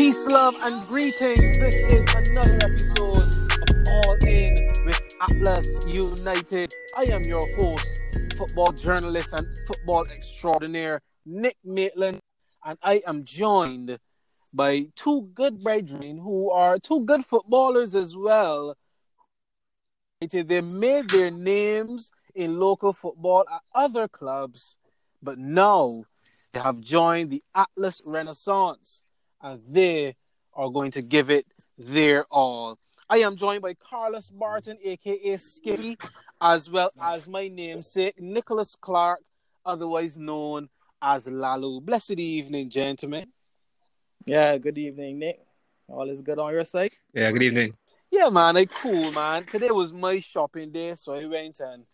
Peace, love, and greetings. This is another episode of All In with Atlas United. I am your host, football journalist and football extraordinaire, Nick Maitland, and I am joined by two good brethren who are two good footballers as well. They made their names in local football at other clubs, but now they have joined the Atlas Renaissance and they are going to give it their all. I am joined by Carlos Barton, aka Skippy, as well as my namesake, Nicholas Clark, otherwise known as Lalu. Blessed evening, gentlemen. Yeah, good evening, Nick. All is good on your side? Yeah, good evening. Yeah, man, I cool, man. Today was my shopping day, so I went and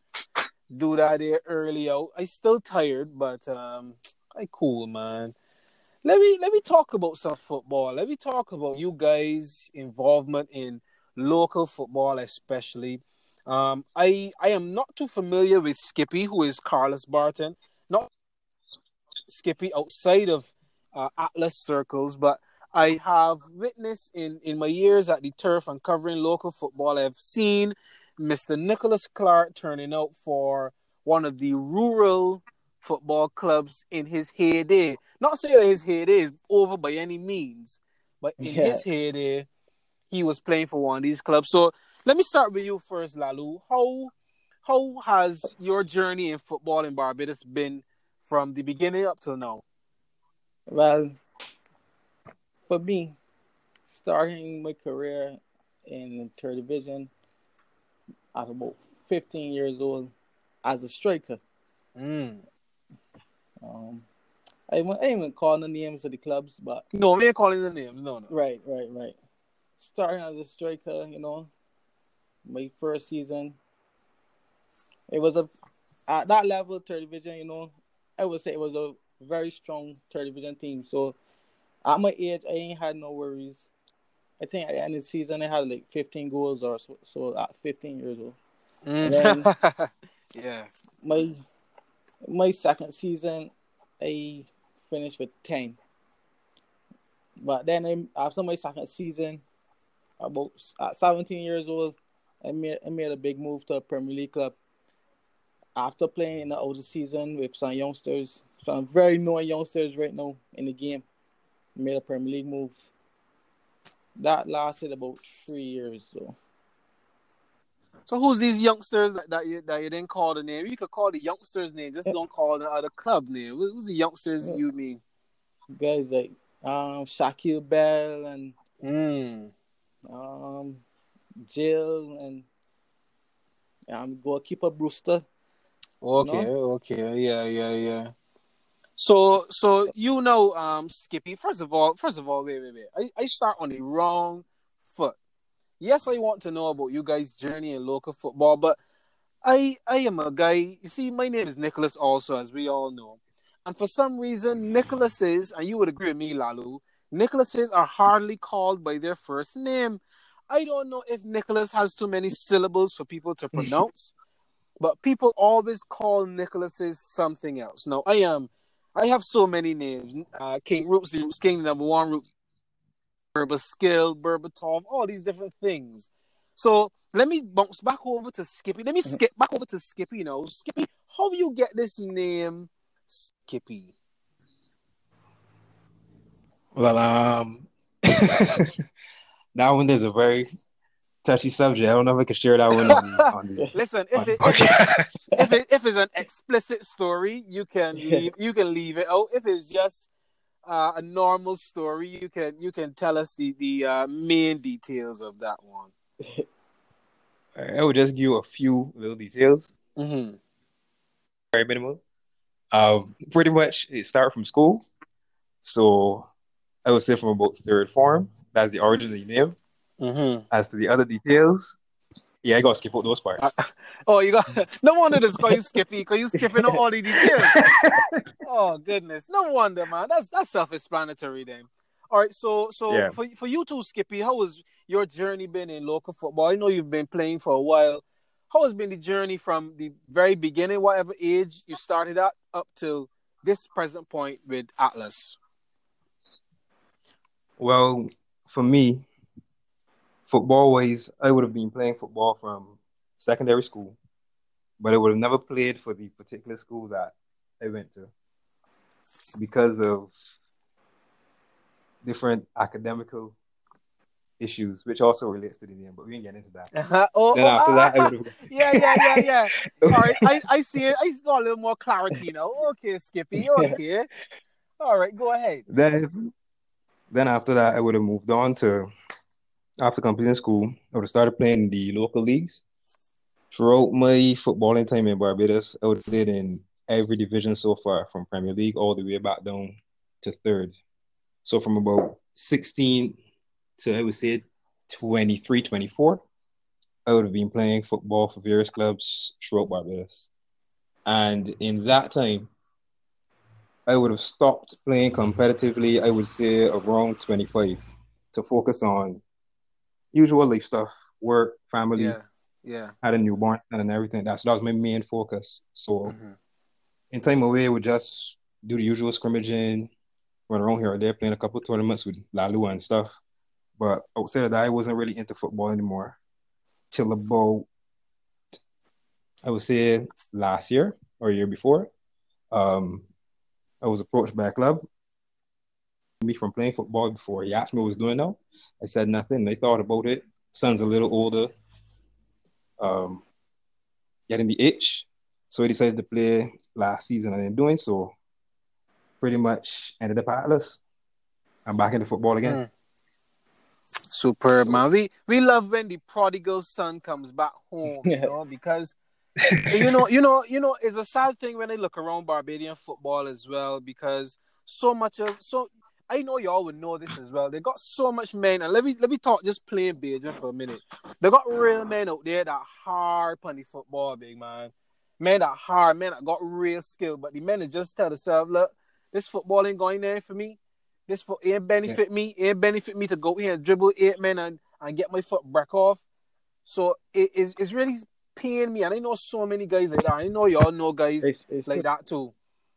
do that there early out. I still tired, but um, I cool, man. Let me let me talk about some football. Let me talk about you guys' involvement in local football, especially. Um, I I am not too familiar with Skippy, who is Carlos Barton. Not Skippy outside of uh, Atlas circles, but I have witnessed in, in my years at the turf and covering local football, I've seen Mr. Nicholas Clark turning out for one of the rural football clubs in his heyday. Not saying that his heyday is over by any means, but in yeah. his heyday, he was playing for one of these clubs. So let me start with you first, Lalu. How how has your journey in football in Barbados been from the beginning up till now? Well, for me, starting my career in the third division at about 15 years old as a striker. Mm. Um, I ain't, I even calling the names of the clubs, but no, we ain't calling the names. No, no. Right, right, right. Starting as a striker, you know, my first season, it was a at that level, third division. You know, I would say it was a very strong third division team. So at my age, I ain't had no worries. I think at the end of the season, I had like 15 goals or so, so at 15 years old. Mm. Then, yeah. My my second season, I finished with 10. But then after my second season, about at 17 years old, I made I made a big move to a Premier League club. After playing in the older season with some youngsters, some very known youngsters right now in the game, made a Premier League move. That lasted about three years though. So who's these youngsters that, that you that you didn't call the name? You could call the youngsters' name, just don't call the other club name. Who's the youngsters you mean? Guys like um Shaquille Bell and mm. um Jill and um goalkeeper Brewster. Okay, know? okay, yeah, yeah, yeah. So, so you know, um, Skippy. First of all, first of all, wait, wait, wait. I, I start on the wrong. Yes, I want to know about you guys' journey in local football, but I, I am a guy. You see, my name is Nicholas, also, as we all know, and for some reason, Nicholases, and you would agree with me, Lalu, Nicholases are hardly called by their first name. I don't know if Nicholas has too many syllables for people to pronounce, but people always call Nicholases something else. Now, I am I have so many names. Uh, King Roots, Roots King, number one Roots, Berba Skill, Berbatov, all these different things. So let me bounce back over to Skippy. Let me mm-hmm. skip back over to Skippy. Know, Skippy, how do you get this name, Skippy? Well, um, that one is a very touchy subject. I don't know if I can share that one. On, on the, Listen, if, it, if, it, if, it, if it's an explicit story, you can leave, you can leave it out. If it's just uh, a normal story, you can you can tell us the the uh, main details of that one. I will just give you a few little details. Mm-hmm. Very minimal. Um, pretty much it started from school. So I would say from about third form. That's the origin of the name. Mm-hmm. As to the other details, yeah, I gotta skip all those parts. Uh, oh, you got no wonder this call you Skippy because you skipping all the details. oh goodness, no wonder, man. That's that's self-explanatory then. All right, so so yeah. for for you too, Skippy, how has your journey been in local football? I know you've been playing for a while. How has been the journey from the very beginning, whatever age you started at, up to this present point with Atlas? Well, for me, football wise, I would have been playing football from secondary school, but I would have never played for the particular school that I went to because of different academical issues, which also relates to the name, but we can get into that. Oh, oh, Then after that, ah, ah, ah. I would have. yeah, yeah, yeah, yeah. All right, I, I see it. I got a little more clarity now. Okay, Skippy. Okay. All right, go ahead. Then, then after that, I would have moved on to after completing school. I would have started playing in the local leagues. Throughout my footballing time in Barbados, I would have played in every division so far, from Premier League all the way back down to third. So from about 16 to I would say 23, 24, I would have been playing football for various clubs throughout Barbados. And in that time, I would have stopped playing competitively, I would say around 25 to focus on usual life stuff, work, family, Yeah, yeah. had a newborn and everything. That's that was my main focus. So Mhm. In time away, would just do the usual scrimmaging, run around here or there, playing a couple tournaments with Lalu and stuff. But outside of that, I wasn't really into football anymore till about I would say last year or year before. Um, I was approached by a club me from playing football before. He asked me what I was doing now. I said nothing. They thought about it. Son's a little older. Um, getting the itch. So he decided to play last season and in doing so, pretty much ended up at Atlas. I'm back into football again. Mm. Superb, man. We we love when the prodigal son comes back home, you know, because you know, you know, you know, it's a sad thing when I look around Barbadian football as well, because so much of so I know y'all would know this as well. They got so much men, and let me let me talk just plain Bajan for a minute. They got real men out there that hard on the football, big man. Men that hard, men that got real skill, but the men just tell themselves, look, this football ain't going there for me. This foot ain't benefit me. It ain't benefit me to go here and dribble eight men and, and get my foot back off. So it is it's really paying me. And I know so many guys like that. I know y'all know guys It's, it's like that too.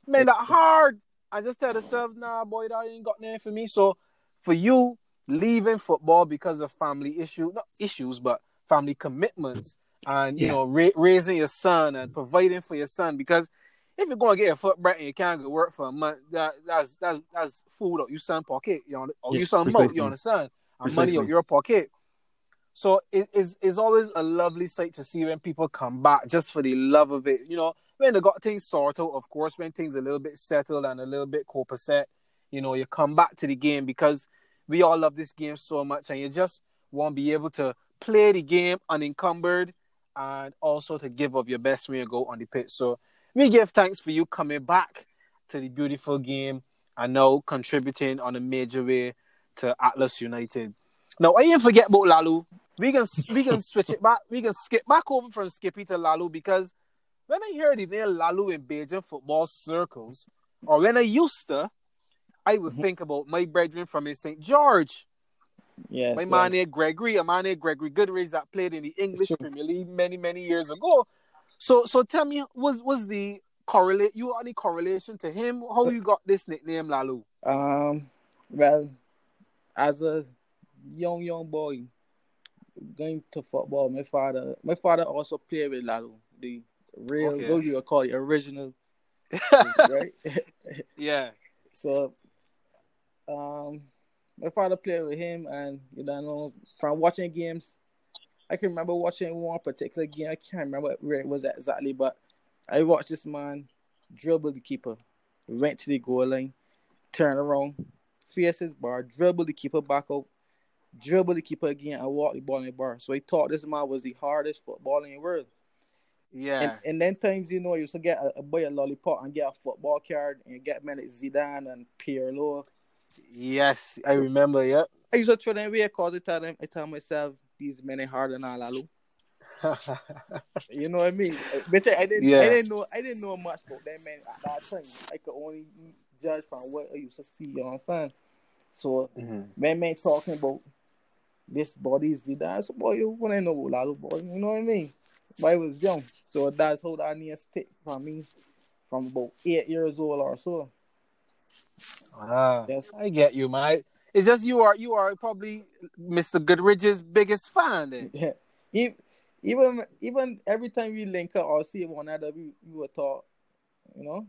Man, that hard. I just tell myself, nah, boy, that ain't got nothing for me. So for you leaving football because of family issue, not issues, but family commitments, and you Yeah. know, ra- raising your son and providing for your son. Because if you're gonna get a foot and you can't go work for a month, that that's that's that's food out your son pocket, you know, or Yeah, you son mouth, you understand, and money out your pocket. So it is it's always a lovely sight to see when people come back just for the love of it. You know, when they got things sorted of course, when things a little bit settled and a little bit copacetic, you know, you come back to the game because we all love this game so much and you just want to be able to play the game unencumbered and also to give of your best when you go on the pitch. So we give thanks for you coming back to the beautiful game and now contributing on a major way to Atlas United. Now, I didn't forget about Lalu. We can we can switch it back. We can skip back over from Skippy to Lalu because when I hear the name Lalu in Bajan football circles, or when I used to, I would Mhm. think about my brethren from St. George. Yes, My man named Gregory, a man named Gregory Goodridge that played in the English Premier League many, many years ago. So so tell me, was was the correlate you any correlation to him? How you got this nickname Lalu? Um, well, as a young young boy going to football, my father, my father also played with Lalo, the real, Okay. what you call it, original, right? yeah. so, um, my father played with him, and you know, from watching games, I can remember watching one particular game. I can't remember where it was exactly, but I watched this man dribble the keeper, went to the goal line, turn around, face his bar, dribble the keeper back out, dribble the keeper again, and walk the ball in the bar. So he thought this man was the hardest footballer in the world. Yeah. And, and then times, you know, you used to get a, a boy a lollipop and get a football card and you get men like Zidane and Pirlo. Yes, I remember, yep. I used to throw them away because I tell them, I tell myself, these men are harder than Alalu. You know what I mean? But I didn't, Yeah. I didn't know, I didn't know much about them men at that time. I could only judge from what I used to see. You know what I'm saying? So Mhm. when men talking about this body Zidane, I said, boy, you want to know about Lalu, boy? You know what I mean? But I was young, so that's how that name stick from me from about eight years old or so. Ah, Yes. I get you, man. It's just you are you are probably Mr. Goodridge's biggest fan. Then. Yeah. Even even every time we link up or see one another, we, we will talk. You know,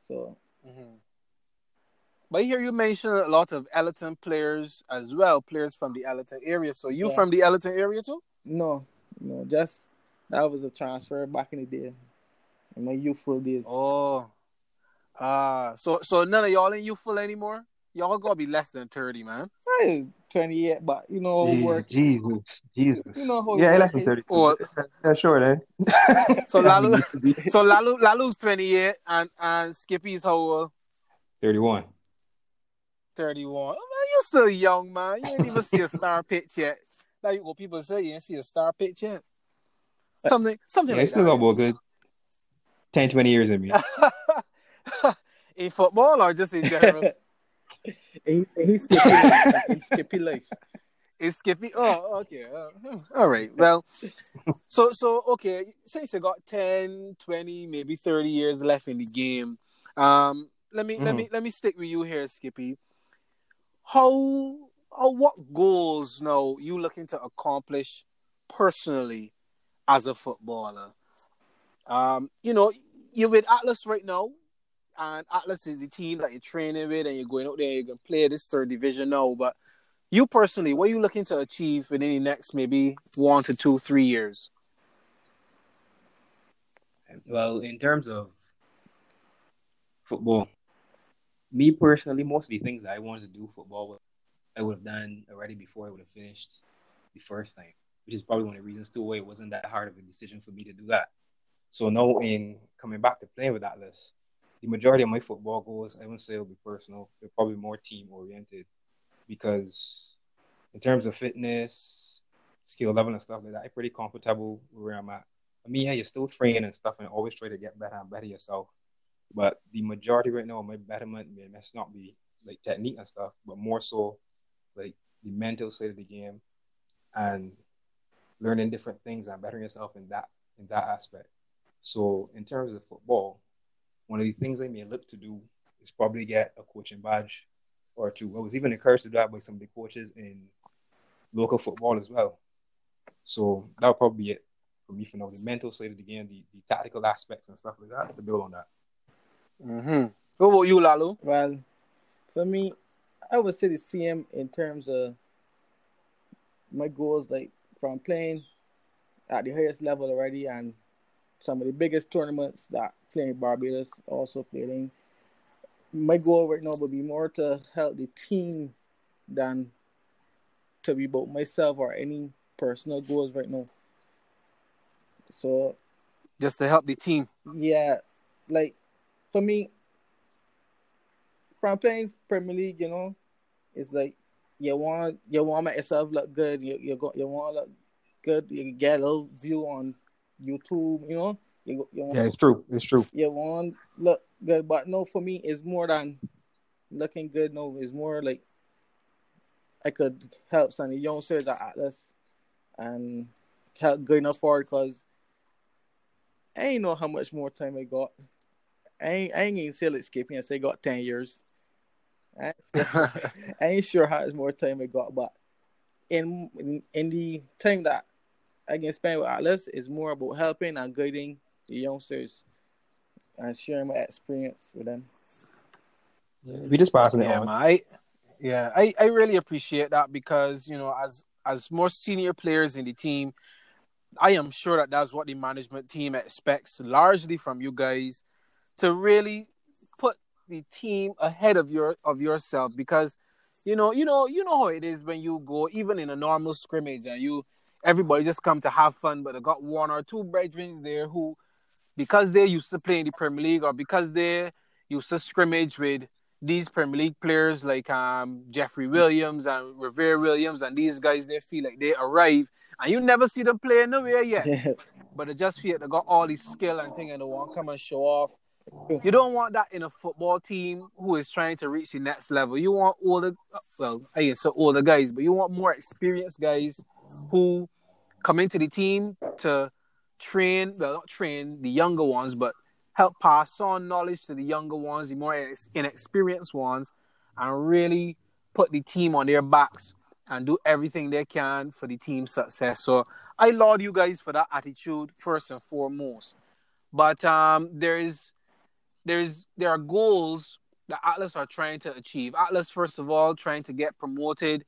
so Mm-hmm. But here you mentioned a lot of Ellerton players as well, players from the Ellerton area. So you Yeah. from the Ellerton area too? no, no, just that was a transfer back in the day, in my youthful days. Oh, ah, so so none of y'all ain't youthful anymore. Y'all gotta be less than thirty, man. Hey, 28, but you know, Jesus, work. Jesus, Jesus. You know how yeah, less than is. 30. Or- yeah, sure, then. So Yeah, Lalu- he used to be So Lalu Lalu's twenty eight, and and Skippy's how old? 31. Thirty one. Oh, man, you're still young, man. You ain't even see a star pitch yet. Like what people say, you ain't see a star pitch yet. Something, something Yeah, I still that. got about good 10, 20 years in me. in football or just in general? he, he skippy life. He skippy life. Is Skippy? Oh, okay. Uh, all right. Well, so so okay. Since you got 10, 20, maybe thirty years left in the game, um, let me let Mhm. me let me stick with you here, Skippy. How how what goals now you looking to accomplish personally as a footballer? Um, you know, you're with Atlas right now, and Atlas is the team that you're training with, and you're going out there, you're gonna play this third division now. But you personally, what are you looking to achieve within the next maybe one to two, three years? Well, in terms of football, me personally, most of the things I wanted to do football, I would have done already before I would have finished the first time, which is probably one of the reasons too why it wasn't that hard of a decision for me to do that. So now, in coming back to playing with Atlas, the majority of my football goals, I wouldn't say it'll be personal. They're probably more team oriented because, in terms of fitness, skill level, and stuff like that, I'm pretty comfortable where I'm at. I mean, yeah, you're still training and stuff, and always try to get better and better yourself. But the majority right now of my betterment may must not be like technique and stuff, but more so like the mental side of the game and learning different things and bettering yourself in that in that aspect. So in terms of football, one of the things I may look to do is probably get a coaching badge or two. I was even encouraged to do that by some of the coaches in local football as well. So that'll probably be it for me for now. The mental side of the game, the, the tactical aspects and stuff like that to build on that. Mm-hmm. What about you, Lalu? Well, for me, I would say the same in terms of my goals, like from playing at the highest level already and some of the biggest tournaments that playing Barbados also playing. My goal right now would be more to help the team than to be about myself or any personal goals right now. So Just to help the team. yeah, like for me, from playing Premier League, you know, it's like you want you want to make yourself look good. You you go you want to look good. You get a little view on YouTube. You know, you you want, Yeah, it's true. It's true. you want look good. But no, for me, it's more than looking good. No, it's more like I could help some the youngsters at Atlas and help going forward because I ain't know how much more time I got. I ain't, I ain't even like skipping and say got 10 years. I, I ain't sure how much more time I got, but in, in in the time that I can spend with Atlas is more about helping and guiding the youngsters and sharing my experience with them. We just passing it yeah, on. man. I, yeah, I, I really appreciate that because you know, as as more senior players in the team, I am sure that that's what the management team expects largely from you guys to really put the team ahead of your of yourself because you know you know you know how it is when you go even in a normal scrimmage and you everybody just come to have fun but I got one or two brethren there who because they used to play in the Premier League or because they used to scrimmage with these Premier League players like um Jeffrey Williams and Revere Williams and these guys they feel like they arrive and you never see them play nowhere yet Yeah. but they just feel they got all these skill and thing and they want to come and show off. You don't want that in a football team who is trying to reach the next level. You want older, well, I guess so older guys, but you want more experienced guys who come into the team to train, well, not train the younger ones, but help pass on knowledge to the younger ones, the more ex- inexperienced ones, and really put the team on their backs and do everything they can for the team's success. So I laud you guys for that attitude first and foremost. But um, there is there's there are goals that Atlas are trying to achieve. Atlas, first of all, trying to get promoted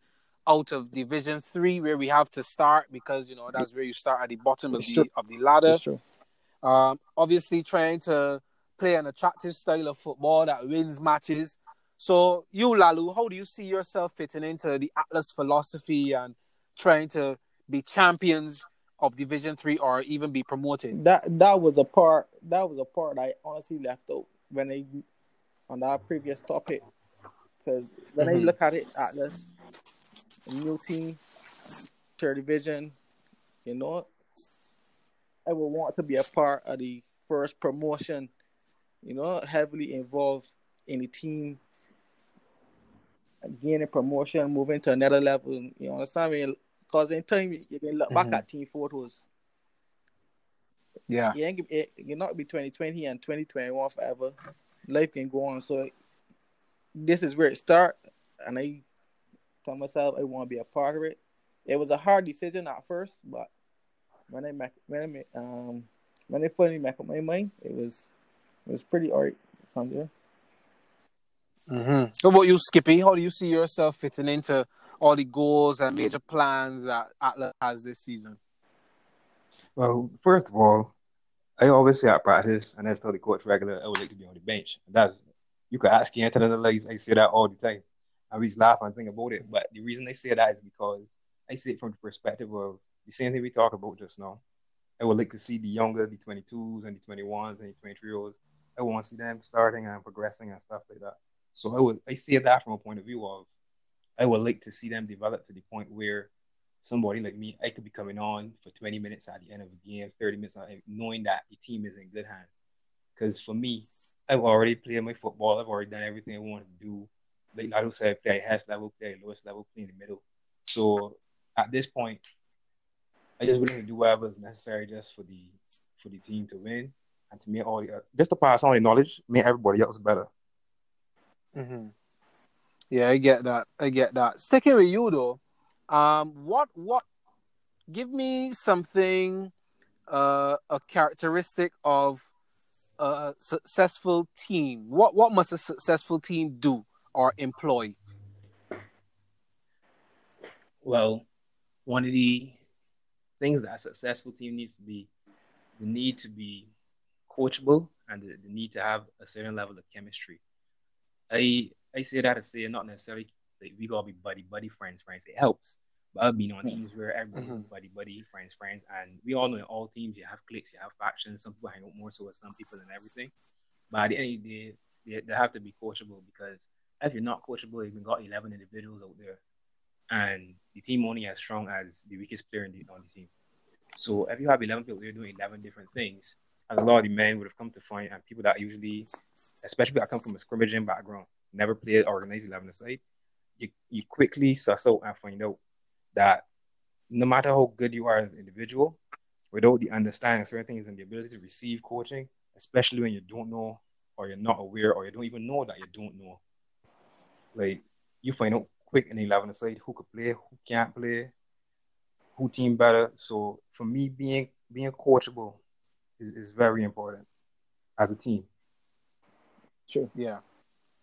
out of Division Three, where we have to start because you know that's where you start at the bottom of the of the ladder. Um, obviously, trying to play an attractive style of football that wins matches. So, you Lalu, how do you see yourself fitting into the Atlas philosophy and trying to be champions of Division Three or even be promoted? That that was a part. That was a part I honestly left out when I on that previous topic. Because when mm-hmm. I look at it, Atlas, new team, third division, you know, I would want to be a part of the first promotion. You know, heavily involved in the team, gaining promotion, moving to another level. You understand me? Because in time you can look mm-hmm. back at team photos. Yeah, you ain't it, you not be twenty twenty and twenty twenty one forever. Life can go on. So this is where it start, and I told myself I want to be a part of it. It was a hard decision at first, but when I make when I make, um when I finally make up my mind, it was it was pretty alright from there. Mm-hmm. What about you, Skippy? How do you see yourself fitting into all the goals and major plans that Atlas has this season? Well, first of all, I always say at practice, and I tell the coach regular, I would like to be on the bench. And that's you could ask Anthony the legs. I say that all the time. I always laugh and think about it. But the reason I say that is because I see it from the perspective of the same thing we talked about just now. I would like to see the younger, the 22s and the 21s and the 23 year olds. I want to see them starting and progressing and stuff like that. So I would I see that from a point of view of I would like to see them develop to the point where somebody like me, I could be coming on for 20 minutes at the end of a game, 30 minutes, knowing that the team is in good hands. Because for me, I've already played my football. I've already done everything I wanted to do. Like I don't play highest level, play lowest level, play in the middle. So at this point, I just willing to do whatever is necessary just for the for the team to win and to make all the just to pass on the knowledge, make everybody else better. Mm-hmm. Yeah, I get that. I get that. Sticking with you though, um, what what? Give me something, uh, a characteristic of a successful team. What what must a successful team do or employ? Well, one of the things that a successful team needs to be the need to be coachable and the, the need to have a certain level of chemistry. I I say that to say not necessarily like we gotta be buddy buddy friends friends. It helps. But I've been on teams where everybody mm-hmm. buddy buddy friends friends, and we all know in all teams you have cliques, you have factions. Some people hang out more so with some people and everything. But at the end of the day, they, they have to be coachable because if you're not coachable, you've got 11 individuals out there, and the team only as strong as the weakest player the, on the team. So if you have 11 people, you're doing 11 different things. As a lot of the men would have come to find, and people that usually, especially that come from a scrimmaging background, never played organized 11 aside, you, you quickly suss out and find out that no matter how good you are as an individual, without the understanding of certain things and the ability to receive coaching, especially when you don't know or you're not aware or you don't even know that you don't know, like you find out quick in the 11 aside who could play, who can't play, who team better. So for me, being being coachable is, is very important as a team. Sure. Yeah.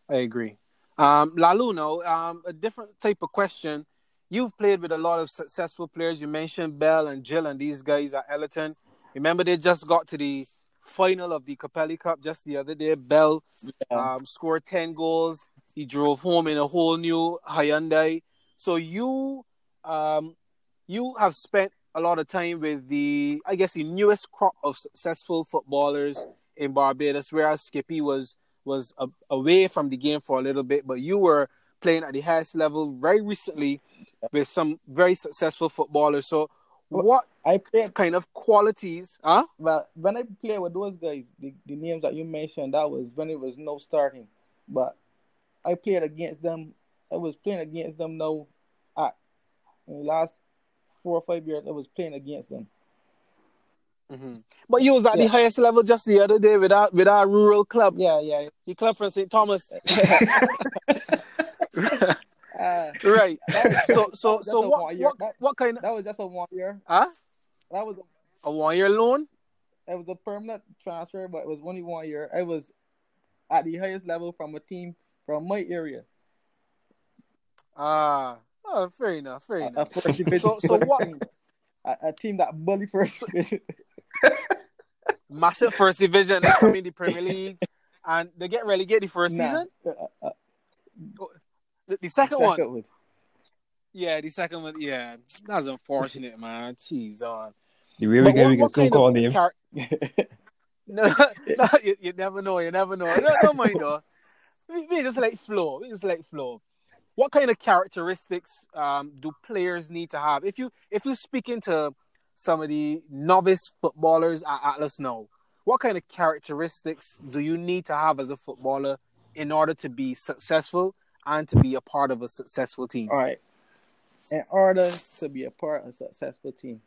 I agree. Um, Laluno, um, a different type of question. You've played with a lot of successful players. You mentioned Bell and Jill and these guys at Ellerton. Remember, they just got to the final of the Capelli Cup just the other day. Bell yeah. um, scored 10 goals. He drove home in a whole new Hyundai. So you um, you have spent a lot of time with the, I guess, the newest crop of successful footballers in Barbados, whereas Skippy was was a, away from the game for a little bit, but you were playing at the highest level very recently with some very successful footballers. So, what I played kind of qualities? Huh? Well, when I played with those guys, the, the names that you mentioned, that was when it was no starting. But I played against them. I was playing against them now. At in the last four or five years, I was playing against them. Mm-hmm. But you was at yeah. the highest level just the other day with our with our rural club. Yeah, yeah. Your club from St. Thomas. Uh, Right. was- So so so what what that- what kind of That was just a one year. huh? That was a, A one year loan? it was a permanent transfer, but it was only one year. I was at the highest level from a team from my area, Ah, oh, fair enough, fair a, a enough. first. So so what? A, a team that bully first division. Massive first division, they come in the Premier League, and they get relegated the first Nah, season. uh, uh, The, the second, second one, was- yeah, the second one, yeah, that's unfortunate, man. Jeez, on. The way we But get, what- what still kind of call names. char- No, no you, you never know. You never know. No, don't mind though. We, just like flow. We just like flow. What kind of characteristics um, do players need to have? If you if you speaking to some of the novice footballers at Atlas now, what kind of characteristics do you need to have as a footballer in order to be successful and to be a part of a successful team? All right. In order to be a part of a successful team,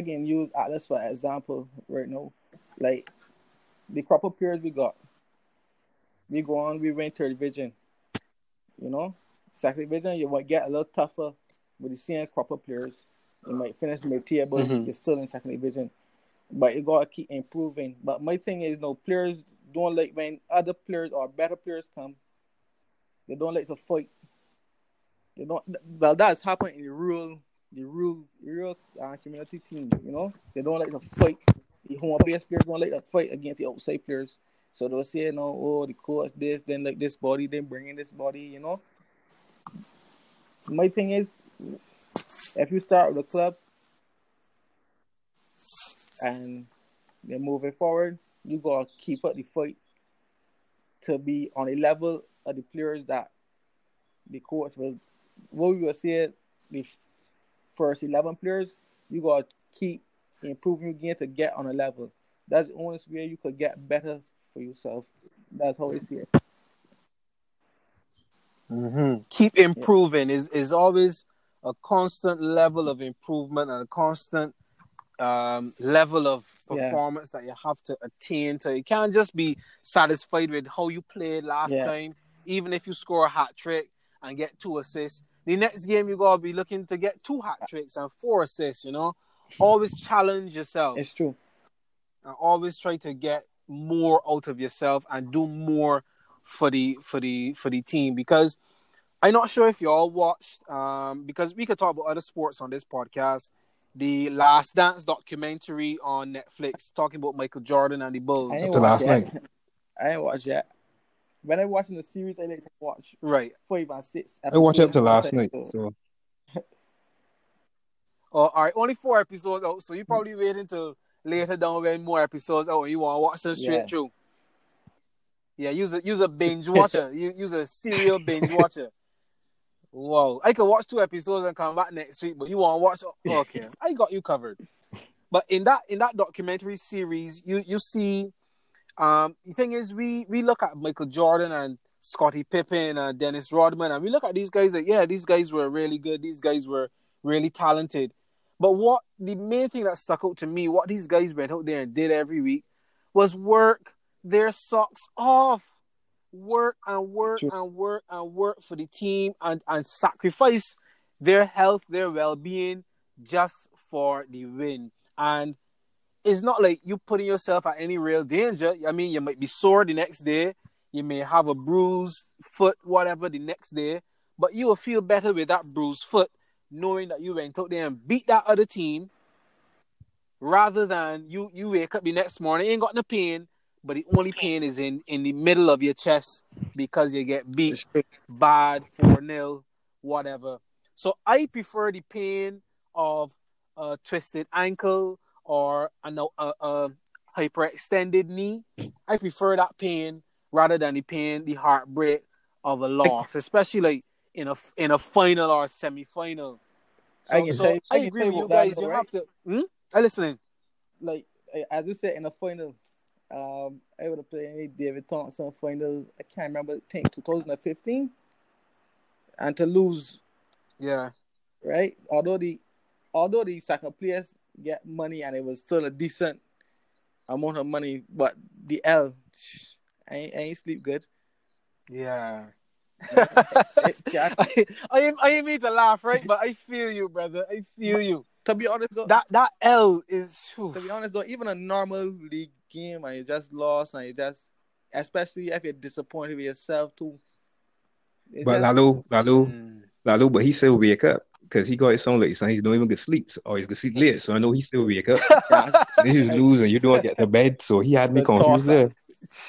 can use Atlas for example right now. Like the crop of players we got. We go on, we win third division. You know? Second division, you might get a little tougher with the same crop of players. You might finish mid table, Mhm. you're still in second division. But you gotta keep improving. But my thing is no players don't like when other players or better players come, they don't like to fight. They don't. Well, that's happened in the rural, the rural, rural uh, community team. You know, they don't like to fight. The home base players don't like to fight against the outside players. So they'll say, you know, oh, the coach this, then like this body, then bring in this body. You know. My thing is, if you start with a club and then moving forward, you gotta keep up the fight to be on a level of the players that the coach will what we will say the first eleven players, you gotta keep improving your game to get on a level. That's the only way you could get better for yourself. That's how I see. Mm-hmm. Keep improving is is always a constant level of improvement and a constant um, level of Yeah. performance that you have to attain to. You can't just be satisfied with how you played last Yeah. time, even if you score a hat trick and get two assists. The next game you gotta be looking to get two hat tricks and four assists. You know, always challenge yourself It's true. and always try to get more out of yourself and do more for the for the for the team because I'm not sure if y'all watched um because we could talk about other sports on this podcast. The Last Dance documentary on Netflix talking about Michael Jordan and the Bulls. I ain't the watch last yet. I ain't watch yet. When I watching the series, I like to watch Right. five and six. I watched up episodes to last night, so Oh, all right, only four episodes out, so you probably waiting until later down when more episodes out you want to watch them straight Yeah. through. Yeah, use a use a binge watcher. you use a serial binge watcher. Wow, I could watch two episodes and come back next week, but you want to watch? Okay, I got you covered. But in that in that documentary series, you you see, um, the thing is, we we look at Michael Jordan and Scottie Pippen and Dennis Rodman, and we look at these guys like, yeah, these guys were really good. These guys were really talented. But what the main thing that stuck out to me, what these guys went out there and did every week, was work their socks off. Work and work and work and work for the team and, and sacrifice their health, their well being just for the win. And it's not like you putting yourself at any real danger. I mean, you might be sore the next day, you may have a bruised foot, whatever, the next day, but you will feel better with that bruised foot knowing that you went out there and beat that other team rather than you you wake up the next morning ain't got no pain but the only pain is in in the middle of your chest because you get beat bad 4-0 whatever. So i prefer the pain of a twisted ankle or a, a, a hyperextended knee. I prefer that pain rather than the pain the heartbreak of a loss especially like in a in a final or semi-final so, I can so I I agree with you that guys. You right? have to. Hmm? I listening. like eh, as you said in the final, um, I would have played any David Thompson final. I can't remember. I think 2015, and to lose, Yeah. right? Although the although the second players get money and it was still a decent amount of money, but the L, I ain't, I ain't sleep good. Yeah. It just- I, I, ain't- I ain't mean to laugh, right? But I feel you, brother. I feel you. to be honest, though, That that L is. whew. to be honest though, even a normal league game and you just lost and you just, especially if you're disappointed with yourself too. it But just- Lalo, Lalo, Mm. Lalo, but he still wake up because he got his own late, so he's don't even get sleep, so- or he's gonna sleep late. So I know he still wake up. just So you lose and you don't get to bed, so he had me confused there.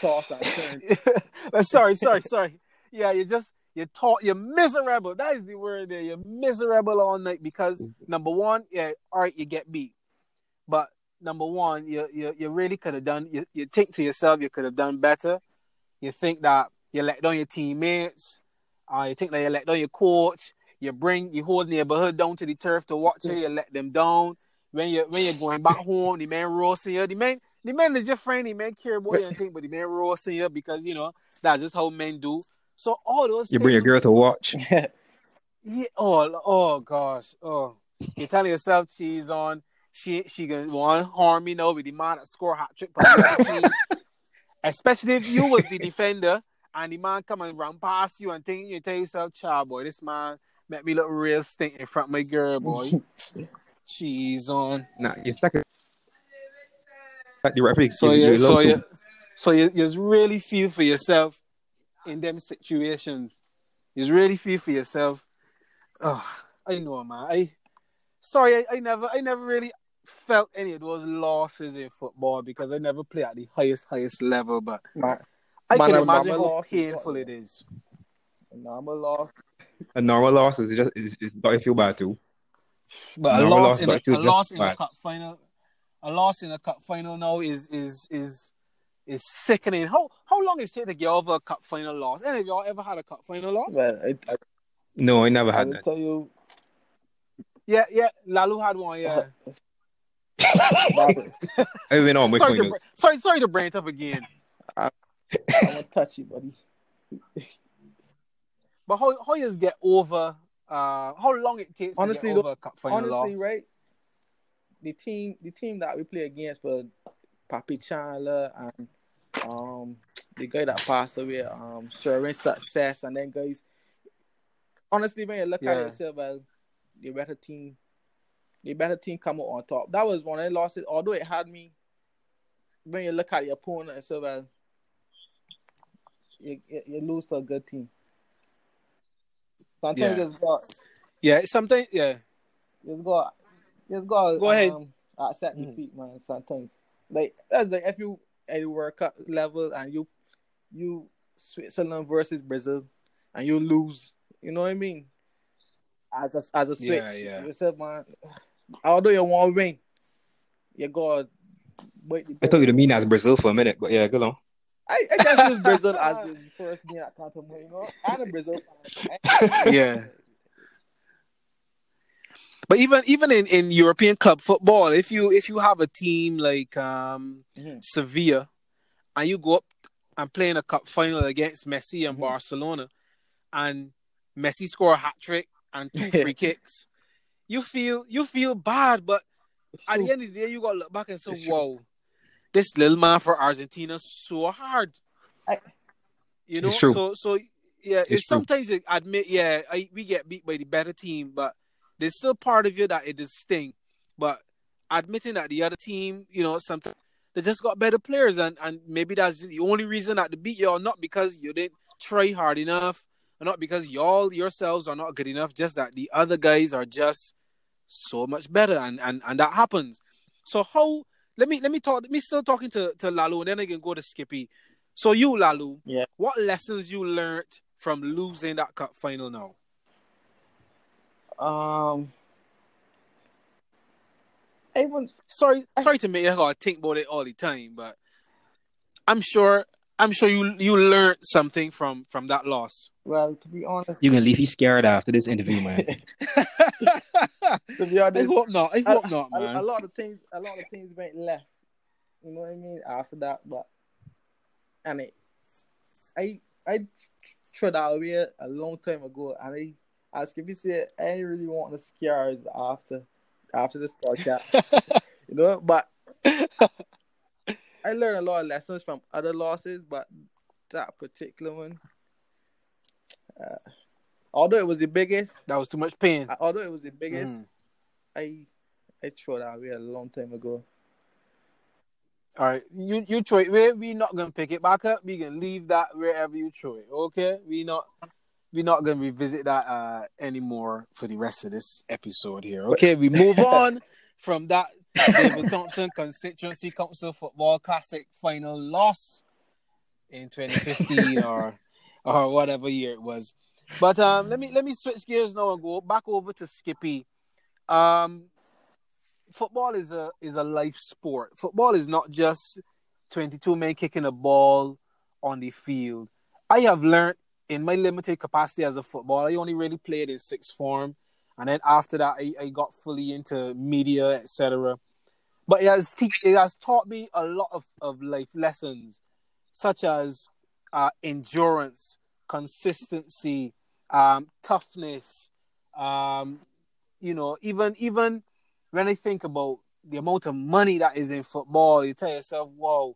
toss and turn. Sorry, sorry, sorry. Yeah, you just you talk. You're miserable. That is the word there. You're miserable all night because number one, yeah, all right, you get beat, but number one, you you, you really could have done. You, you think to yourself, you could have done better. You think that you let down your teammates. Uh, you think that you let down your coach. You bring you hold neighborhood down to the turf to watch you. You let them down. When you when you're going back home, the man roasting you. The man the man is your friend. The man care about you and think, but the man roasting you because you know that's just how men do. So all those You bring a things- girl to watch. yeah. Oh, oh gosh. Oh, you're telling yourself she's on. She she gonna want to harm you know with the man that score hat trick. for the other team. Especially if you was the defender and the man come and run past you and think you tell yourself, "Child boy, this man make me look real stink in front of my girl, boy." She's on. Nah, your second. The referee. So you- you, you so so you, you really feel for yourself in them situations. You really feel for yourself. Oh, I know, man. I sorry, I, I never, I never really felt any of those losses in football because I never play at the highest, highest level. But Man, I Man, can a imagine how painful it is. A normal loss. A normal loss is just is, is got to feel bad too. But a Normal loss loss, in a, a loss in a cup final, a loss in a cup final now is is is is sickening. How how long is it to get over a cup final loss? Any of y'all ever had a cup final loss? Well, I, I, No, I never had will that. tell you, Yeah, yeah. Lalu had one. Yeah. Bobby, I went on my sorry, to, finals. br- sorry, sorry to brand up again. I'm gonna touch you, buddy. But how how you get over? Uh, how long it takes Honestly, to get over a cup final Honestly, loss? right? The team, the team that we play against were Papi Chandler and um the guy that passed away, um Sharon Success, and then guys. Honestly, when you look at Yeah. it, yourself, well, the better team, the better team come out on top. That was one of the losses. Although it had me, when you look at your opponent, and so well, you, you, you lose to a good team. Sometimes Yeah. you just got Yeah, something. Yeah, just got, you just got. Go ahead. Um, accept Mm. defeat, man. Sometimes, like that's like if you at the World Cup level and you, you Switzerland versus Brazil, and you lose. You know what I mean? As a as a Swiss, Yeah, yeah. you said, man. Although you want to win, you got. Wait, I thought you would mean as Brazil for a minute, but yeah, go on. I, I just use Brazil as the first game that counted. You know, I'm a Brazil fan. yeah. But even even in, in European club football, if you if you have a team like um, Mhm. Sevilla, and you go up and play in a cup final against Messi and Mhm. Barcelona, and Messi score a hat trick and two free kicks, you feel you feel bad, but It's at true. the end of the day, you gotta look back and say, It's true. "Whoa, this little man for Argentina so hard." I- you know, true. so so yeah, It's it's sometimes you admit, yeah, I, we get beat by the better team, but there's still part of you that it does sting. But admitting that the other team, you know, sometimes they just got better players, and and maybe that's the only reason that they beat you, or not because you didn't try hard enough, or not because y'all yourselves are not good enough, just that the other guys are just so much better, and and and that happens. So how? Let me let me talk. Let me still talking to to Lalu, and then I can go to Skippy. So you, Lalu, Yeah. what lessons you learned from losing that cup final now? Um, even Sorry, I- sorry to make you gotta think about it all the time, but I'm sure I'm sure you you learned something from from that loss. well, to be honest, You can leave you scared after this interview, man. to be I honest, hope not. I hope not, a, man. a lot of things, a lot of things went left. You know what I mean? After that, but and it, I I threw that away a long time ago, and I, as Skippy said, I ain't really want the scars after after this podcast. you know, but I learned a lot of lessons from other losses, but that particular one, Although it was the biggest, That was too much pain. although it was the biggest, Mhm. I I threw that away a long time ago. All right, you you throw it. We we not gonna pick it back up. We can leave that wherever you throw it. Okay, we not we not gonna revisit that uh anymore for the rest of this episode here. Okay, we move on from that David Thompson Constituency Council Football Classic final loss in 2015 or or whatever year it was. But um, let me let me switch gears now and go back over to Skippy. Um, football is a is a life sport. Football is not just 22 men kicking a ball on the field. I have learned in my limited capacity as a footballer, I only really played in sixth form, and then after that, I, I got fully into media, etc. But it has te- it has taught me a lot of, of life lessons, such as uh, endurance, consistency, um, toughness. Um, you know, even even when I think about the amount of money that is in football, you tell yourself, "Wow,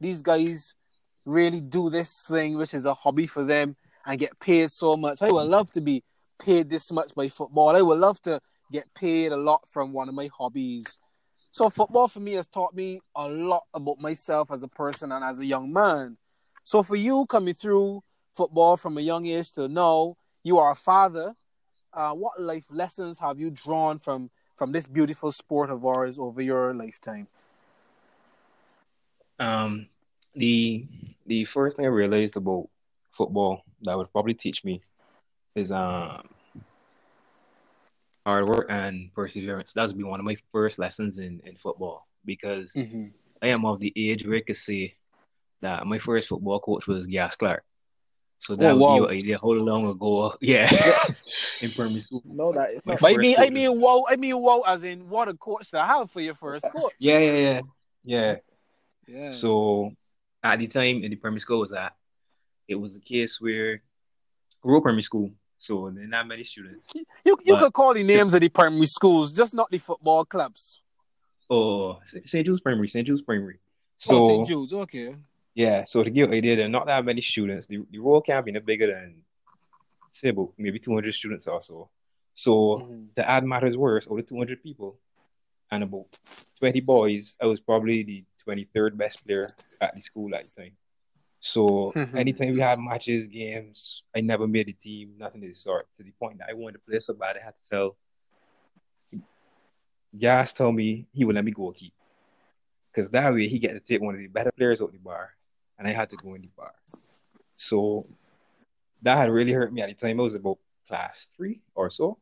these guys really do this thing, which is a hobby for them, and get paid so much." I would love to be paid this much by football. I would love to get paid a lot from one of my hobbies. So football for me has taught me a lot about myself as a person and as a young man. So for you coming through football from a young age to now, you are a father. Uh, what life lessons have you drawn from from this beautiful sport of ours over your lifetime? Um, the the first thing I realized about football that would probably teach me is um hard work and perseverance. That would be one of my first lessons in, in football because Mm-hmm. I am of the age where I could say that my first football coach was Gas Clark. So that Oh, would wow. give you an idea how long ago, yeah, in primary school. No, that is not. But I mean, I mean, wow, I mean, wow, as in what a coach to have for your first coach. Yeah, yeah, yeah, yeah. Yeah. So at the time in the primary school was at, it was a case where rural primary school, so there not many students. you you could call the names of the primary schools, just not the football clubs. Oh, St. Jude's Primary, St. Jude's Primary. oh, So St. Jude's, okay. yeah, so to give you an idea, there are not that many students. The the rural camp be no bigger than say about maybe 200 students or so. So Mhm. to add matters worse, over 200 people and about 20 boys, I was probably the 23rd best player at the school at the time. So Mhm. anytime we had matches, games, I never made the team, nothing of the sort. To the point that I wanted to play so bad, I had to tell Gas told me he would let me go keep. Because that way he get to take one of the better players out the bar, and I had to go in the bar. So that had really hurt me at the time. I was about class three or so.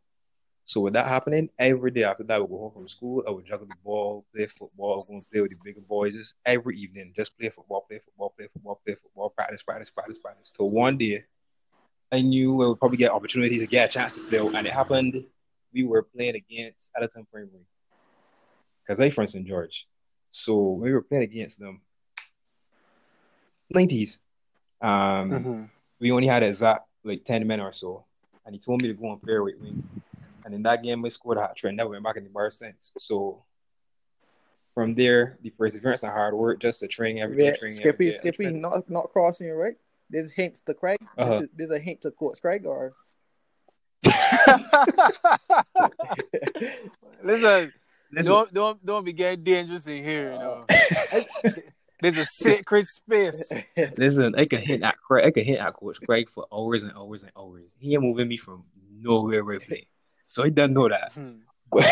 So with that happening, every day after that, I would go home from school. I would juggle the ball, play football, go and play with the bigger boys. Just every evening, just play football, play football, play football, play football, practice, practice, practice, practice. Till one day, I knew I would probably get opportunity to get a chance to play. And it happened. We were playing against Adderton Primary because I from St. George. So we were playing against them. 90s. Um, Mhm. we only had exact like 10 men or so. And he told me to go and play with wing. And in that game, I scored a hat trick. Never went back in the bar since. So from there, the perseverance and hard work, just to train every day, Yeah, training Skippy, every day, Skippy, training. not not crossing you, right? There's hints to Craig. Uh-huh. is, there's a hint to Coach Craig, or Listen, Listen, don't don't don't be getting dangerous in here. You know, there's a sacred space. listen, I can hit at Craig. I can hit at Coach Craig for hours and hours and hours. He ain't moving me from nowhere where I play. So he doesn't know that. Hmm. But,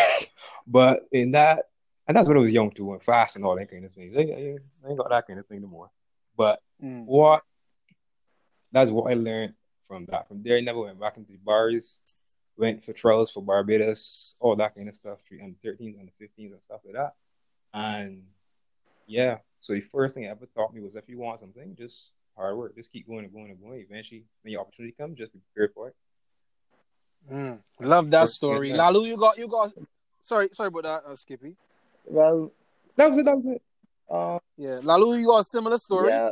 but in that, and that's when I was young too, and fast and all that kind of things. I, I, I ain't got that kind of thing no more. But Mm. what that's what I learned from that. From there, I never went back into the bars, went for trials for Barbados, all that kind of stuff, three under 13s, under 15s, and stuff like that. And yeah, so the first thing I ever taught me was if you want something, just hard work, just keep going and going and going. Eventually, when your opportunity comes, just be prepared for it. Mm. Love that First- story, yeah. Lalu. You got you got. Sorry, sorry about that, uh, Skippy. well, That was it. That was it. uh, Yeah, Lalu, you got a similar story, yeah,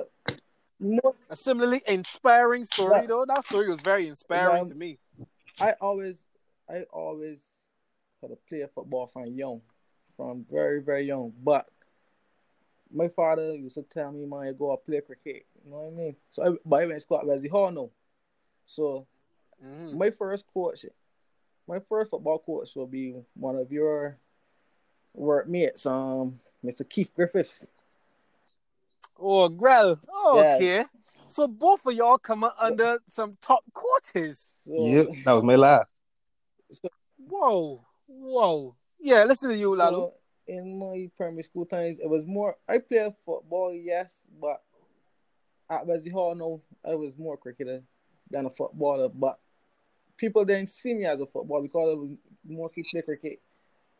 no, a similarly inspiring story Well- though. That story was very inspiring Well- to me. I always, I always had a play football from young, from very very young. But my father used to tell me, "Man, you go out play cricket." You know what I mean? So, I, but I went to school at Wesley Hall now. So Mhm. my first coach, my first football coach will be one of your workmates, um, Mr. Keith Griffith. Oh, Grell. Oh, Yeah. okay. So both of y'all come under some top coaches. So, Yep, that was my last. So, Whoa, whoa. Yeah, listen to you, Lalu. So in my primary school times, it was more. I played football, yes, but at Wesley Hall, no, I was more cricketer than a footballer. But people didn't see me as a football because I was mostly play cricket.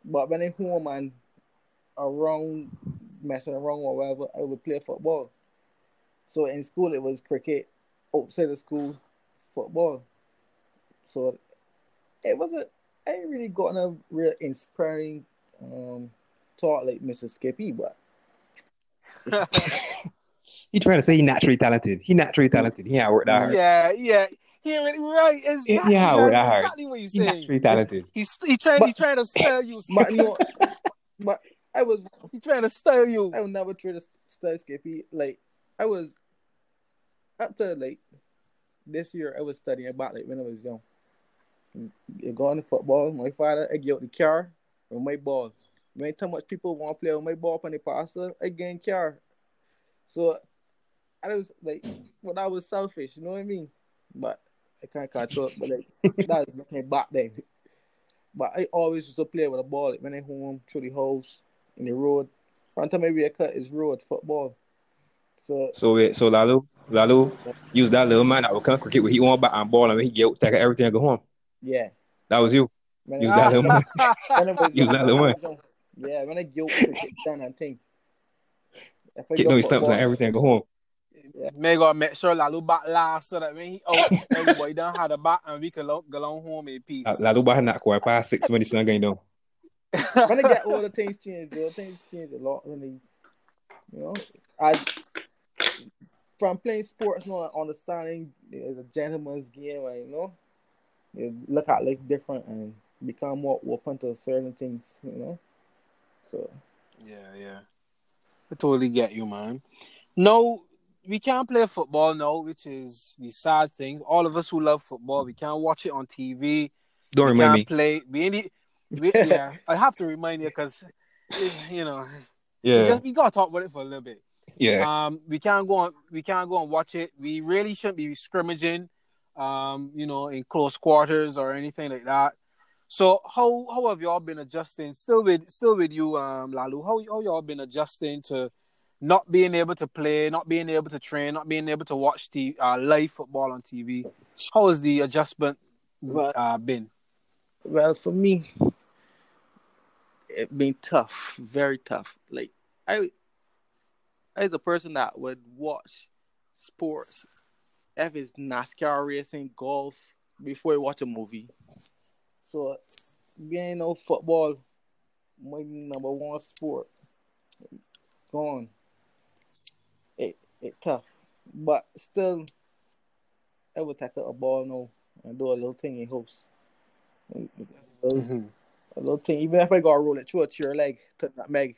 But when I'm home and around messing around or whatever, I would play football. So in school, it was cricket. Outside of school, football. So it wasn't. I ain't really got a real inspiring um talk like Mr. Skippy, but He trying to say he naturally talented. He naturally talented. He ain't worked that hard. yeah, yeah. He really, right, exactly. yeah, that's that hard. exactly what he's He saying. naturally talented. He's he trying But- he trying to style you. but Skippy. no, but I was He trying to style you. I would never try to study Skippy. Like I was up to like this year, I was studying about like when I was young. You go on the football. My father, I get out the car with my ball. When too much people want to play with my ball on the passer, I get in car. So I was like, well, that was selfish. You know what I mean? But I can't catch up, But like that was my back then. But I always used to play with a ball. Like when I home through the house in the road. Front time maybe I cut is road football. So So wait, so Lalo, Lalo, use that little man that will come cricket when he want back and ball and when he get take everything and go home. yeah. That was you. When Use I, that little man. I was use that little man. Yeah, when I get cricket done and think. I Get those stumps and everything and go home. May God make sure Lalu back last so that when he out, everybody done had a back and we can lo- go on home in peace. Uh, Lalo bahan nak kuat past six when the sun going down. when I get older, things change. Bro. Things change a lot. When they, you know, I from playing sports, you know, understanding it's a gentleman's game, and you know, you look at life different and become more open to certain things. You know, so Yeah, yeah. I totally get you, man. No, we can't play football now, which is the sad thing. All of us who love football, we can't watch it on TV. Don't we remind can't me. play. We, ain't- we yeah, I have to remind you because you know we, Yeah, just, we gotta talk about it for a little bit. yeah. Um, we can't go on. We can't go and watch it. We really shouldn't be scrimmaging, um, you know, in close quarters or anything like that. So how how have y'all been adjusting? Still with still with you, um, Lalu. How how y'all been adjusting to not being able to play, not being able to train, not being able to watch the uh, live football on TV? How has the adjustment Well- uh, been? Well, for me, it been tough, very tough. Like I, as a person that would watch sports, if it's NASCAR racing, golf, before I watch a movie. So, being no football, my number one sport, gone. It tough, but still, I would tackle a ball now and do a little thing in house. A little, a little thing, even if I gotta roll it through a your leg to that meg.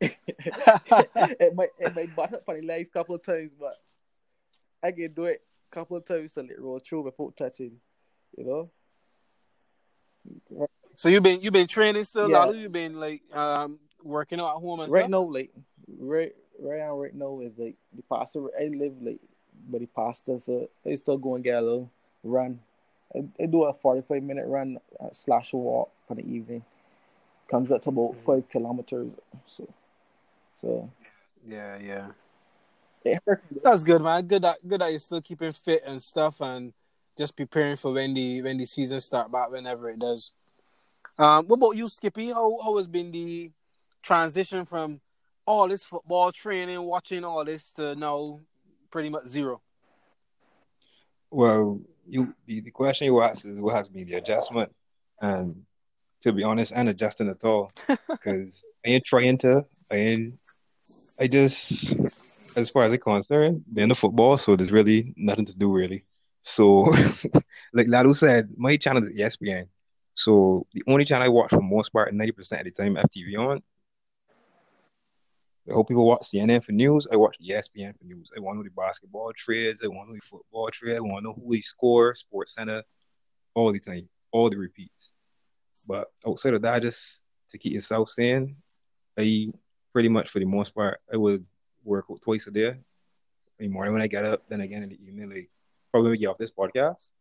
it might it might butt up on the legs a couple of times, but I can do it a couple of times to let it roll through before touching. You know? So you've been you've been training still, Yeah. Lalu. You've been like um, working out at home and Right stuff. now, like right right now, right now is like the pastor. I live like but the pastor, so I still go and get a little run. I, I do a forty-five minute run uh, slash walk for the evening. Comes up to about five kilometers. So, so Yeah, yeah. it. That's good, man. Good that good that you're still keeping fit and stuff, and just preparing for when the when the season start back, whenever it does. Um, what about you, Skippy? How how has been the transition from all this football training, watching all this to now pretty much zero? Well, you the, the question you asked is what has been the adjustment, and to be honest, I'm adjusting at all because I ain't trying to. I ain't. I just, as far as I'm concerned, being the football, so there's really nothing to do really. So, like Lado said, my channel is ESPN. So the only channel I watch for most part, 90% of the time, FTV on. I hope people watch CNN for news. I watch ESPN for news. I want to know the basketball trades. I want to know the football trade. I want to know who he score, Sports Center, all the time, all the repeats. But outside of that, just to keep yourself sane, I pretty much for the most part, I would work twice a day. In the morning when I get up, then again in the evening, like probably when we get off this podcast,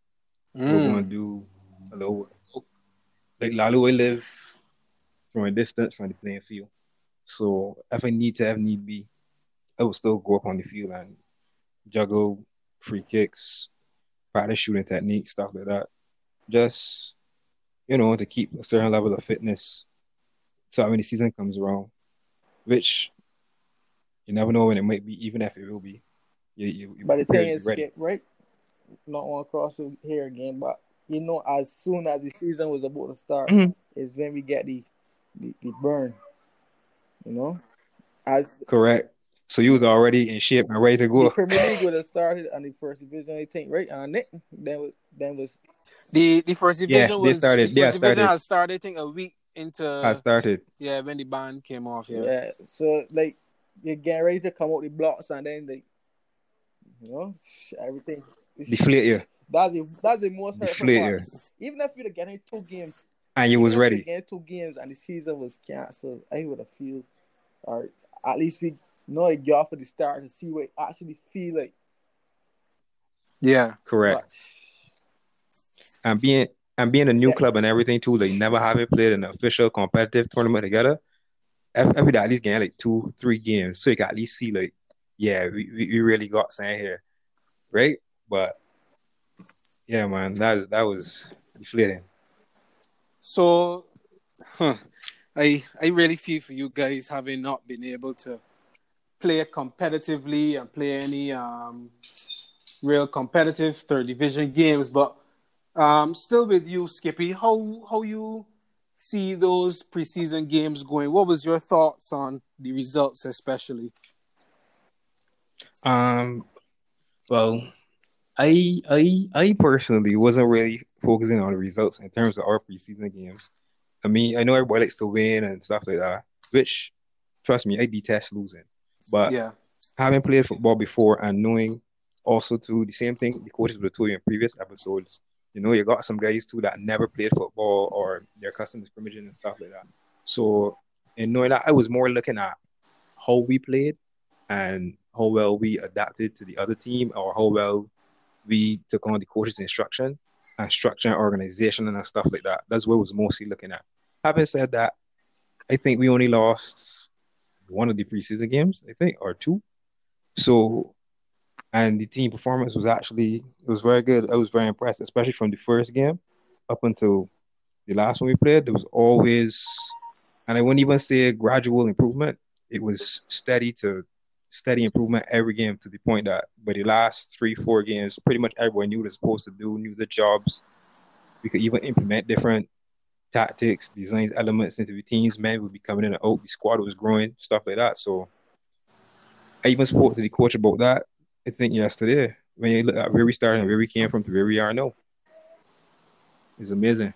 we're Mm. going to do a little workout. Like Lalu, I live from a distance from the playing field. So if I need to, if need be, I will still go up on the field and juggle free kicks, practice shooting technique, stuff like that. Just, you know, to keep a certain level of fitness so when the season comes around, which you never know when it might be, even if it will be. You, you, you But the thing is, ready. Right? Not want to cross here again, but you know, as soon as the season was about to start, Mhm. is when we get the, the the burn. You know, as Correct. So you was already in shape and ready to the go. Premier League would have started on the first division, I think, right? And it then was then was The the first Yeah, division they was started- the they first division started. had started I think a week into I started. yeah when the ban came off yeah. yeah. So like you're getting ready to come out the blocks, and then they, you know, everything. Deflate you. That's the that's the most hurtful Deflate part. you. Even if you're getting two games, And you was ready. you'd two games and the season was cancelled, I would have feel, or at least we know it got for the start to see what it actually feel like. Yeah. Correct. But and being and being a new Yeah. club and everything too, they never having played an official competitive tournament together. If we at least get like two, three games, so you can at least see like, yeah, we, we, we really got something here, right? But yeah, man, that that was deflating. So, huh, I I really feel for you guys having not been able to play competitively and play any um real competitive third division games. But um, still with you, Skippy, how how you see those preseason games going? What was your thoughts on the results, especially? Um, well, I I I personally wasn't really focusing on the results in terms of our preseason games. I mean, I know everybody likes to win and stuff like that, which trust me, I detest losing. But Yeah, having played football before and knowing also too the same thing the coaches would have told you in previous episodes. You know, you got some guys too that never played football or they're accustomed to scrimmaging and stuff like that. So in knowing that, I was more looking at how we played and how well we adapted to the other team or how well we took on the coach's instruction and structure and organization and stuff like that. That's what I was mostly looking at. Having said that, I think we only lost one of the preseason games, I think, or two. So, and the team performance was actually it was very good. I was very impressed, especially from the first game up until the last one we played. There was always, and I wouldn't even say gradual improvement. It was steady to steady improvement every game to the point that by the last three, four games, pretty much everyone knew what they're supposed to do, knew the jobs. We could even implement different tactics, designs, elements into the teams. Men would be coming in and out. The squad was growing, stuff like that. So I even spoke to the coach about that. I think yesterday when you look at where we started and where we came from to where we are now. It's amazing.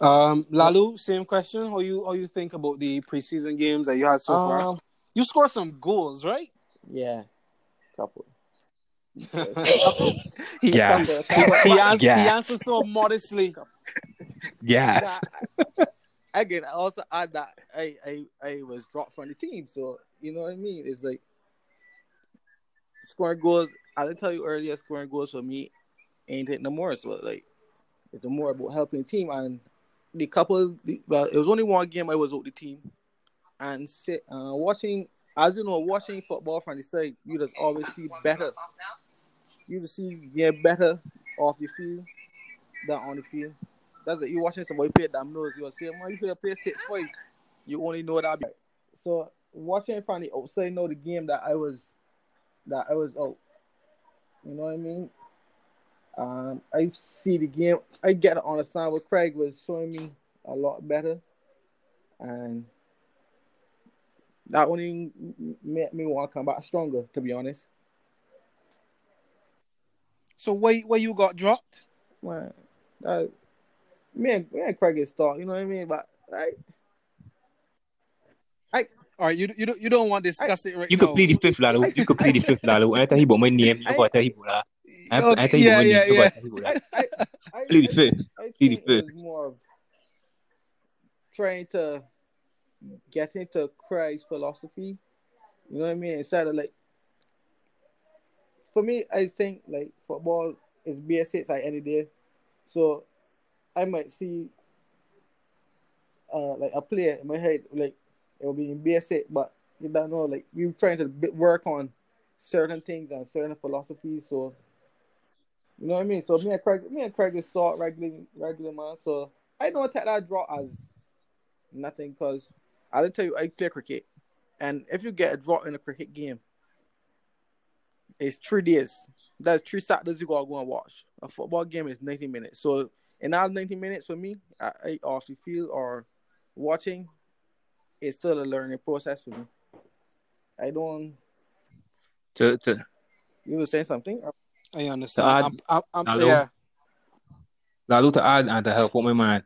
um, Lalu, same question. How you how you think about the preseason games that you had so far? You scored some goals, right? yeah, couple. he, Yes. Couple- he, ans- he Yeah. answered so modestly. Yes. Nah, again, I also add that I, I I was dropped from the team, so you know what I mean. It's like scoring goals. I didn't tell you earlier, scoring goals for me ain't it no more. So like, it's more about helping the team. And the couple, the, well, it was only one game I was with the team, and sit uh, watching. As you know, watching football from the side, you just always see better. You just see get better off the field than on the field. That's it. You watching somebody play dominoes, you'll say, man, you play play six five. You only know that. So watching from the outside, know the game that I was, that I was out. You know what I mean? Um, I see the game. I get to understand what Craig was showing me a lot better, and that only made me want to come back stronger. To be honest, So where where you got dropped? man, that, me and me and Craig is start. You know what I mean? But I, All right, you you don't you don't want to discuss it right You now. could plead the fifth, Lalo. You could plead the fifth, Lalo. Anytime he bought my name, you got to tell him that. I, Okay, I think yeah, when you yeah, look yeah. at people like I, I, Plead the fifth. I Plead the think it fifth. more of trying to get into Craig's philosophy. You know what I mean? Instead of like, for me, I think like football is basics like any day. So I might see uh like a player in my head like it will be in basic, but you don't know like we are trying to work on certain things and certain philosophies. So you know what I mean? So me and Craig, me and Craig is start regular, regular man. So I don't take that draw as nothing because I'll tell you, I play cricket, and if you get a draw in a cricket game, it's three days. That's three Saturdays you gotta go and watch. A football game is ninety minutes. So in that ninety minutes for me, I, I off the field or watching, it's still a learning process for me. I don't. to, to You were saying something? I understand. add- I'm, I'm, I'm, Hello? yeah. Lalu to add and to help with my mind,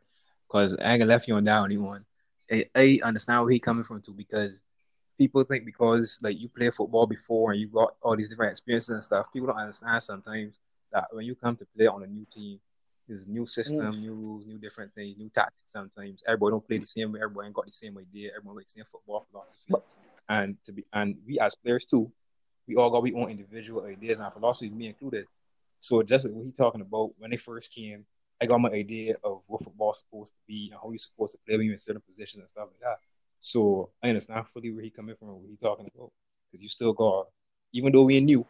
because I ain't left you on that only one. I, I understand where he coming from too, because people think because like you play football before and you got all these different experiences and stuff, people don't understand sometimes that when you come to play on a new team, there's new system, mm. new rules, new different things, new tactics. Sometimes everybody don't play the same way, everybody ain't got the same idea, everyone got the same football philosophy. and to be and we as players too, we all got we own individual ideas and philosophies, me included. So just like what he talking about when they first came, I got my idea of what football's supposed to be and how you're supposed to play when you're in certain positions and stuff like that. So I understand fully where he coming from, what he talking about, because you still got, even though we're new,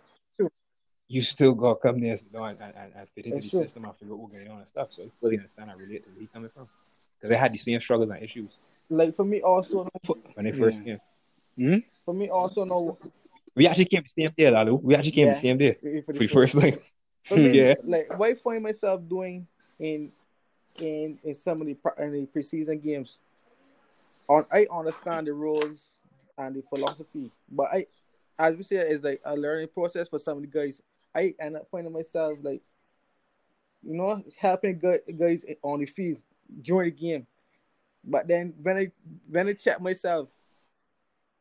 you still got to come there you know, and, and, and fit into That's the true. system and figure out what's going on and stuff. So I fully understand and relate to where he coming from, because they had the same struggles and issues Like for me also, when they first Yeah. came. Hmm? for me also, no. We actually came the same day, Lalu. We actually came Yeah. the same day For the first. For Yeah. like why find myself doing in in in some of the in the preseason games, on I understand the rules and the philosophy, but I, as we say, it's like a learning process for some of the guys. I end up finding myself like, you know, helping gu- guys on the field during the game, but then when I when I check myself,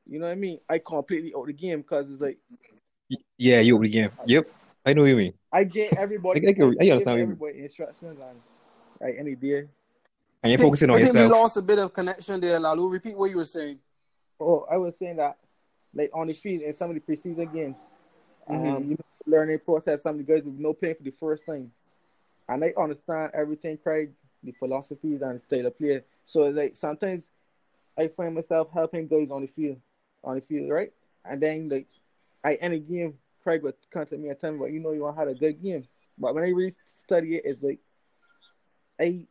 you know what I mean, I completely out the game because it's like Yeah, you over the game. Yep. I know you mean. I get everybody. I- I can- I give understand what you mean. everybody instructions and right any day. And you're focusing on I think we lost a bit of connection there, Lalu. Repeat what you were saying. Oh, I was saying that like on the field in some of the preseason games, um, Mhm. you know, learning process. Some of the guys with no playing for the first time, and I understand everything, Craig, the philosophies and the style of play. So like sometimes I find myself helping guys on the field, on the field, right? And then like I end a game, Craig would contact me and tell me, "Well, you know, you want to have a good game." But when I really study it, it's like I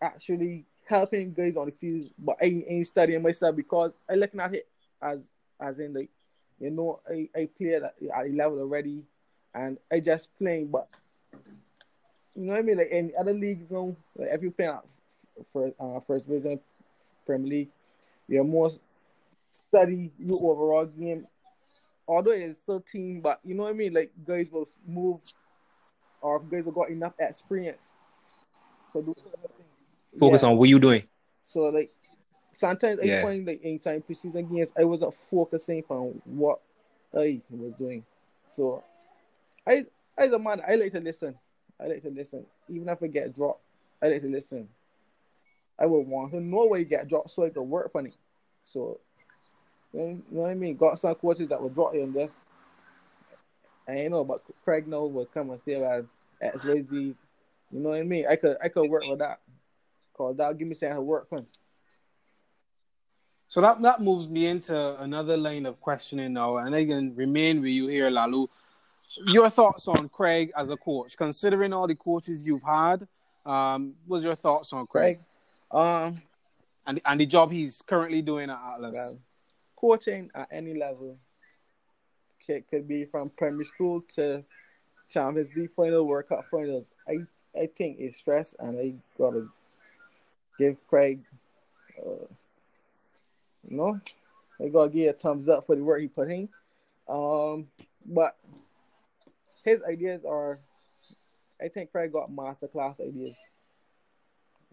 actually helping guys on the field, but I ain't studying myself because I looking at it as as in like you know I, I play at, at level already and I just playing but you know what I mean like in other leagues you know like if you play at first uh, first division Premier League you're more study your overall game although it's still team but you know what I mean like guys will move or guys will got enough experience to do Focus Yeah. on what you doing. So like sometimes I Yeah. find like in time preseason games I wasn't focusing on what I was doing. So I as a man I like to listen. I like to listen. Even if I get dropped, I like to listen. I would want to know where you get dropped so I can work on it. So you know, what I mean? Got some coaches that will drop you and just I ain't know but Craig know will come and say like X Y Z. You know what I mean? I could I could work with that. Cause that'll give me something to work on. So that, that moves me into another line of questioning now, and I can remain with you here, Lalu. Your thoughts on Craig as a coach, considering all the coaches you've had, um, what's your thoughts on Craig, Craig, um, and and the job he's currently doing at Atlas? well, coaching at any level could, could be from primary school to Champions League final, World Cup finals. I I think it's stress, and I gotta give Craig, uh, you know, I gotta give a thumbs up for the work he put in. Um, but his ideas are, I think Craig got masterclass ideas.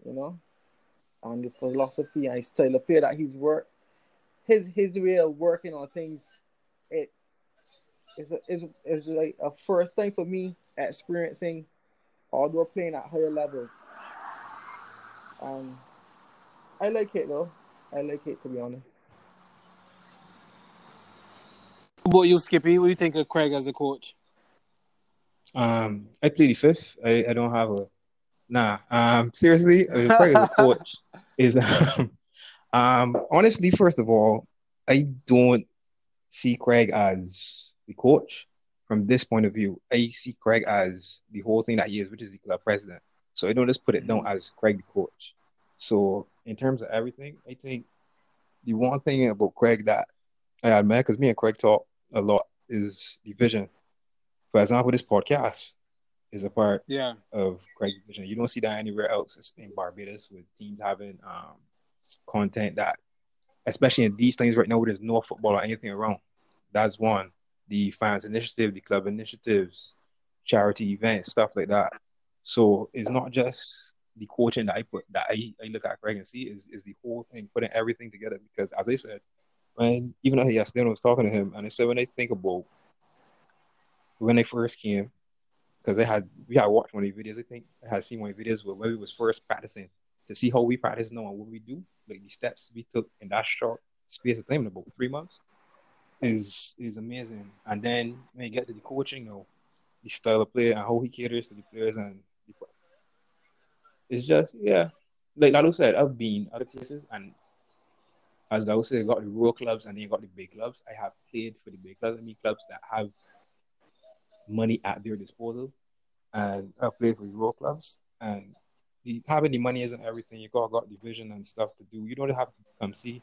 You know, on the philosophy and style of play that he's worked. His his way of working on things, it is is is like a first thing for me experiencing, although playing at higher levels. Um, I like it though. I like it to be honest. What about you, Skippy? What do you think of Craig as a coach? Um, I play the fifth. I, I don't have a nah. Um, seriously, I mean, Craig as a coach is um, um honestly, first of all, I don't see Craig as the coach from this point of view. I see Craig as the whole thing that he is, which is the club president. So I don't just put it down as Craig the coach. So in terms of everything, I think the one thing about Craig that I admire, because me and Craig talk a lot, is the vision. For example, this podcast is a part Yeah. of Craig's vision. You don't see that anywhere else It's in Barbados with teams having um, content that, especially in these things right now where there's no football or anything around. That's one. The fans initiative, the club initiatives, charity events, stuff like that. So it's not just the coaching that I put that I, I look at Craig and see is is the whole thing, putting everything together. Because as I said, when even though yesterday I was talking to him and I said when I think about when they first came, because they had we had watched one of the videos. I think I had seen one of the videos where when we was first practicing to see how we practice now and what we do, like the steps we took in that short space of time, about three months, is is amazing. And then when you get to the coaching, you know, the style of play and how he caters to the players and the, it's just yeah. Like Lalo said, I've been other places and as Lalo said, you got the rural clubs and then you got the big clubs. I have played for the big clubs. I mean clubs that have money at their disposal. And I've played for rural clubs. And the, having the money isn't everything. You got got the vision and stuff to do. You don't have to come see,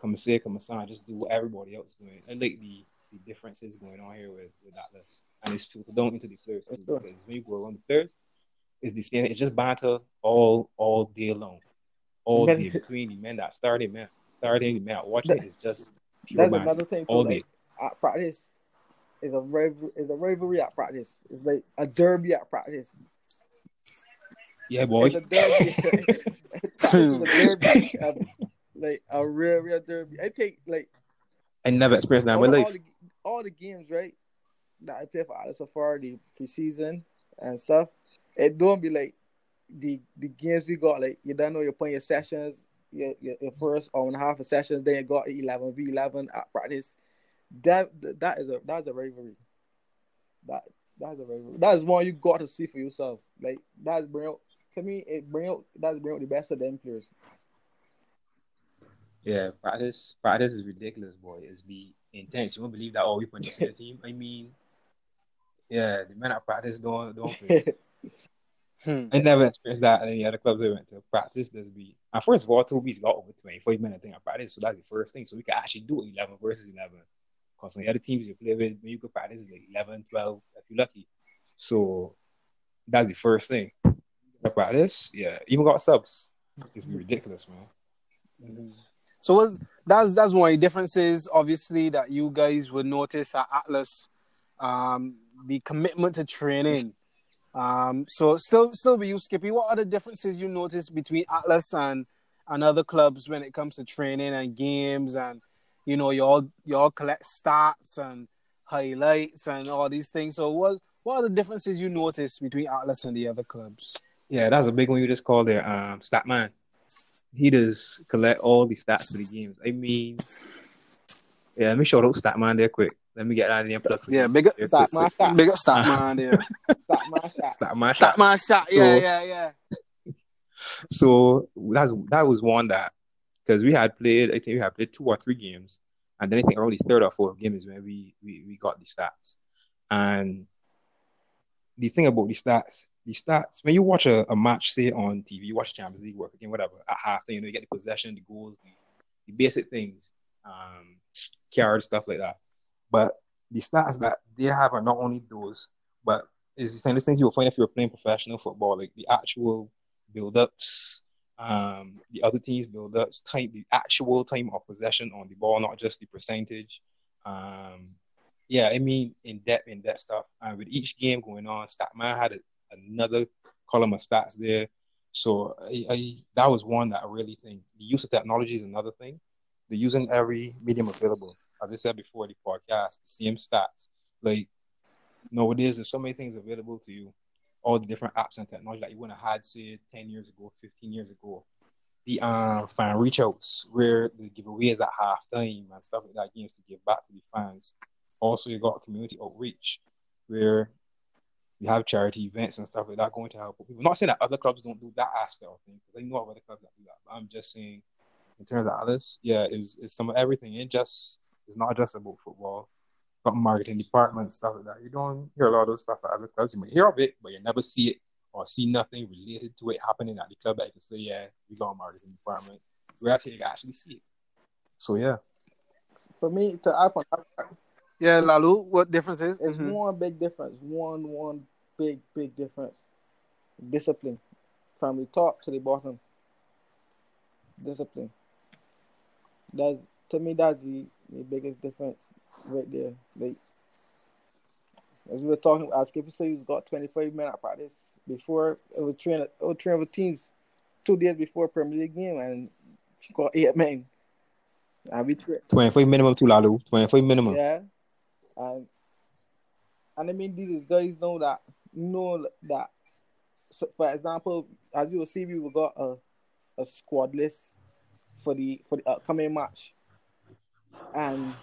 come say, come aside. Just do what everybody else is doing. And like the the differences going on here with, with Atlas. And it's filtered down into the players Sure. because when you go around the players, it's the same. It's just banter all all day long, all day between the men that started, man, starting the men watching. It's just pure That's banter another thing all Like, day. at practice is a rival is a rivalry at practice. It's like a derby at practice. Yeah, boy. It's a derby. practice a derby. um, like a real, real derby. I think like I never experienced that in all, my the, life. all, the, all the games, right? That I play for Alice Safari, the preseason and stuff. It don't be like the the games we got. Like you don't know you're playing your sessions, your, your, your first hour and a half of sessions. Then you got eleven v eleven at practice. That that is a that's a rivalry. That that's a rivalry. That is one you got to see for yourself. Like that's bring out to me. It bring out that's bring out the best of them players. Yeah, practice practice is ridiculous, boy. It's be intense. You won't believe that all we put in the same team. I mean, yeah, the men at practice don't don't play. Hmm. I never experienced that at any other clubs I went to. Practice does be and first of all, two weeks got over twenty five minute thing at practice, so that's the first thing. So we can actually do eleven versus eleven. Because some of the other teams you play with, when you go practice is like 11, 12, if you're lucky. So that's the first thing. At this. yeah. Even got subs. It's be ridiculous, man. So was that's that's one of the differences, obviously, that you guys would notice at Atlas. Um, the commitment to training. Um, so still still with you, Skippy, what are the differences you notice between Atlas and, and other clubs when it comes to training and games and you know, you all you all collect stats and highlights and all these things. So what what are the differences you notice between Atlas and the other clubs? Yeah, that's a big one you just called there. Um, stat Statman. He does collect all the stats for the games. I mean, yeah, let me shout out Statman there quick. Let me get that in there. Plug Yeah, big up There, Stat man, stat, big up Statman there. stat man, stat. Statman. Stat. Statman shot, yeah, So- yeah, yeah. So that's that was one that because we had played, I think we had played two or three games, and then I think around the third or fourth game is when we we, we got the stats. And the thing about the stats, the stats, when you watch a, a match, say on TV, you watch Champions League work again, whatever, at halftime, you know, you get the possession, the goals, the, the basic things, um, carried stuff like that. But the stats that they have are not only those, but it's the of things you'll find if you're playing professional football, like the actual build-ups, um, the other teams build-ups, time, the actual time of possession on the ball, not just the percentage. Um, yeah, I mean, in depth, in depth stuff. And with each game going on, Statman had a, another column of stats there. So I, I, that was one that I really think the use of technology is another thing. They're using every medium available. As I said before, the podcast, the same stats. Like nowadays there's so many things available to you, all the different apps and technology that you wouldn't have had say ten years ago, fifteen years ago. The um fan reach outs where the giveaways at halftime and stuff like that games to give back to the fans. Also you got community outreach where you have charity events and stuff like that going to help people. Not saying that other clubs don't do that aspect of things, I know other clubs that do that. But I'm just saying in terms of others, yeah, is is some of everything. It just it's not just about football. Got marketing department stuff like that. You don't hear a lot of those stuff at other clubs. You might hear of it, but you never see it or see nothing related to it happening at the club that you can say, yeah, we got a marketing department. Whereas here you actually see it. So yeah. For me, to add on that, Yeah, Lalu, what difference is? it's Mhm. one big difference. One one big big difference. Discipline, from the top to the bottom. Discipline. That's to me. That's the, the biggest difference right there. Like as we were talking, as Skipper said, he's got 25 minute practice before it was train. It was train with teams two days before Premier League game, and he got eight men. And we train. Twenty five minimum to Lalu. Twenty five minimum. Yeah. And and I mean these guys know that know that so for example, as you will see we will got a a squad list for the for the upcoming match. And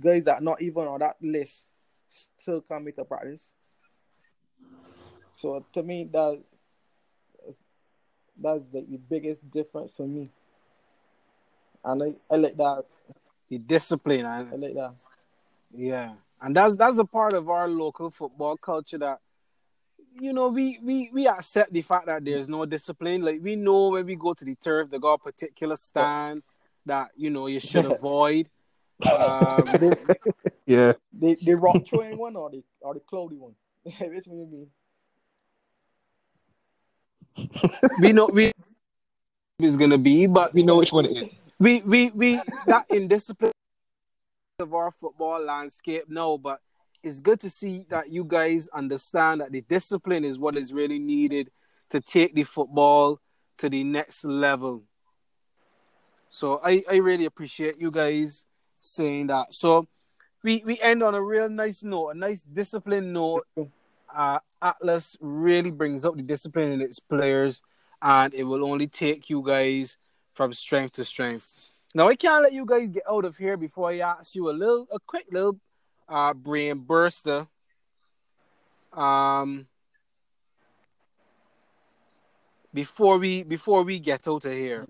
guys that not even on that list still come into practice. So to me that that's the, the biggest difference for me. And I, I like that. The discipline, I and like that. Yeah, and that's that's a part of our local football culture that you know we we we accept the fact that there's no discipline. Like we know when we go to the turf, they got a particular stand that you know you should avoid. Um, They, Yeah. they, the rock throwing one or the or the cloudy one? Which one you mean? we know we is gonna be, but We know which one it is. we we we that indiscipline of our football landscape no but it's good to see that you guys understand that the discipline is what is really needed to take the football to the next level. So i i really appreciate you guys saying that. So we we end on a real nice note a nice discipline note. Uh atlas really brings up the discipline in its players and it will only take you guys from strength to strength. Now I can't let you guys get out of here before I ask you a little, a quick little uh, brain burster. Um, before we before we get out of here,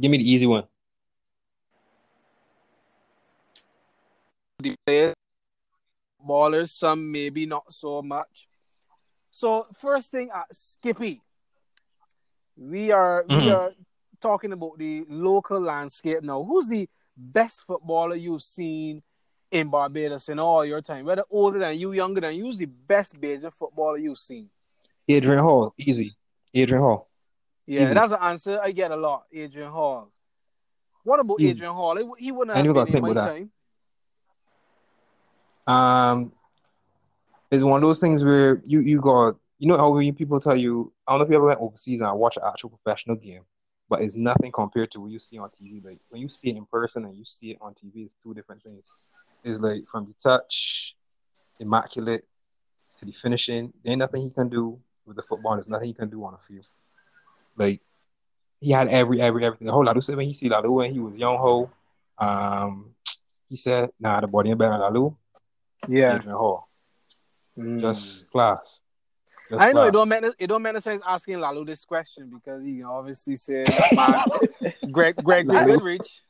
Give me the easy one. the players, ballers, some maybe not so much. So first thing, uh, Skippy, we are we Mhm. are talking about the local landscape now. Who's the best footballer you've seen in Barbados in all your time? Whether older than you, younger than you, who's the best Bajan footballer you've seen? Adrian Hall. Easy. Adrian Hall. Yeah, Easy. that's an answer I get a lot. Adrian Hall. What about Easy. Adrian Hall? He- He wouldn't have been in my that. time. Um, it's one of those things where you you got you know how when people tell you I don't know if you ever went overseas and watch an actual professional game, but it's nothing compared to what you see on TV. Like when you see it in person and you see it on TV, it's two different things. It's like from the touch, immaculate, to the finishing. There ain't nothing he can do with the football. There's nothing he can do on the field. Like he had every every everything. The whole Lalu said when he see Lalu when he was young ho, um, he said, "Nah, the body ain't better than Lalu." Yeah. Adrian Hall. Mm. Just class. Just I know it don't make it don't make no sense asking Lalu this question because he obviously said man, Greg Gregory Lalu. Goodridge.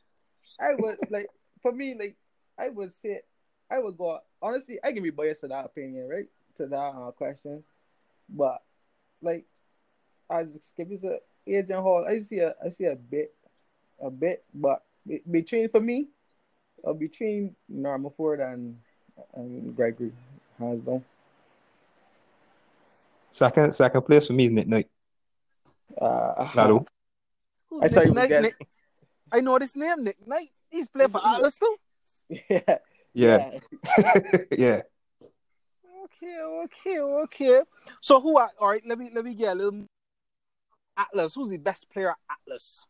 I would like for me like I would say I would go honestly I can be biased to that opinion right to that uh, question, but like as Skippy said, Adrian Hall I see a I see a bit a bit, but between for me, uh, between Norman Forde and and Gregory hands down. Second second place for me is Nick Knight. Uh, Lalu. Who's I thought Nick you Knight? guessed- Nick- I know this name, Nick Knight. He's playing for Atlas too. yeah, Yeah. yeah. Okay, okay, okay. So who? Are, all right, let me let me get a little. Atlas. Who's the best player at Atlas?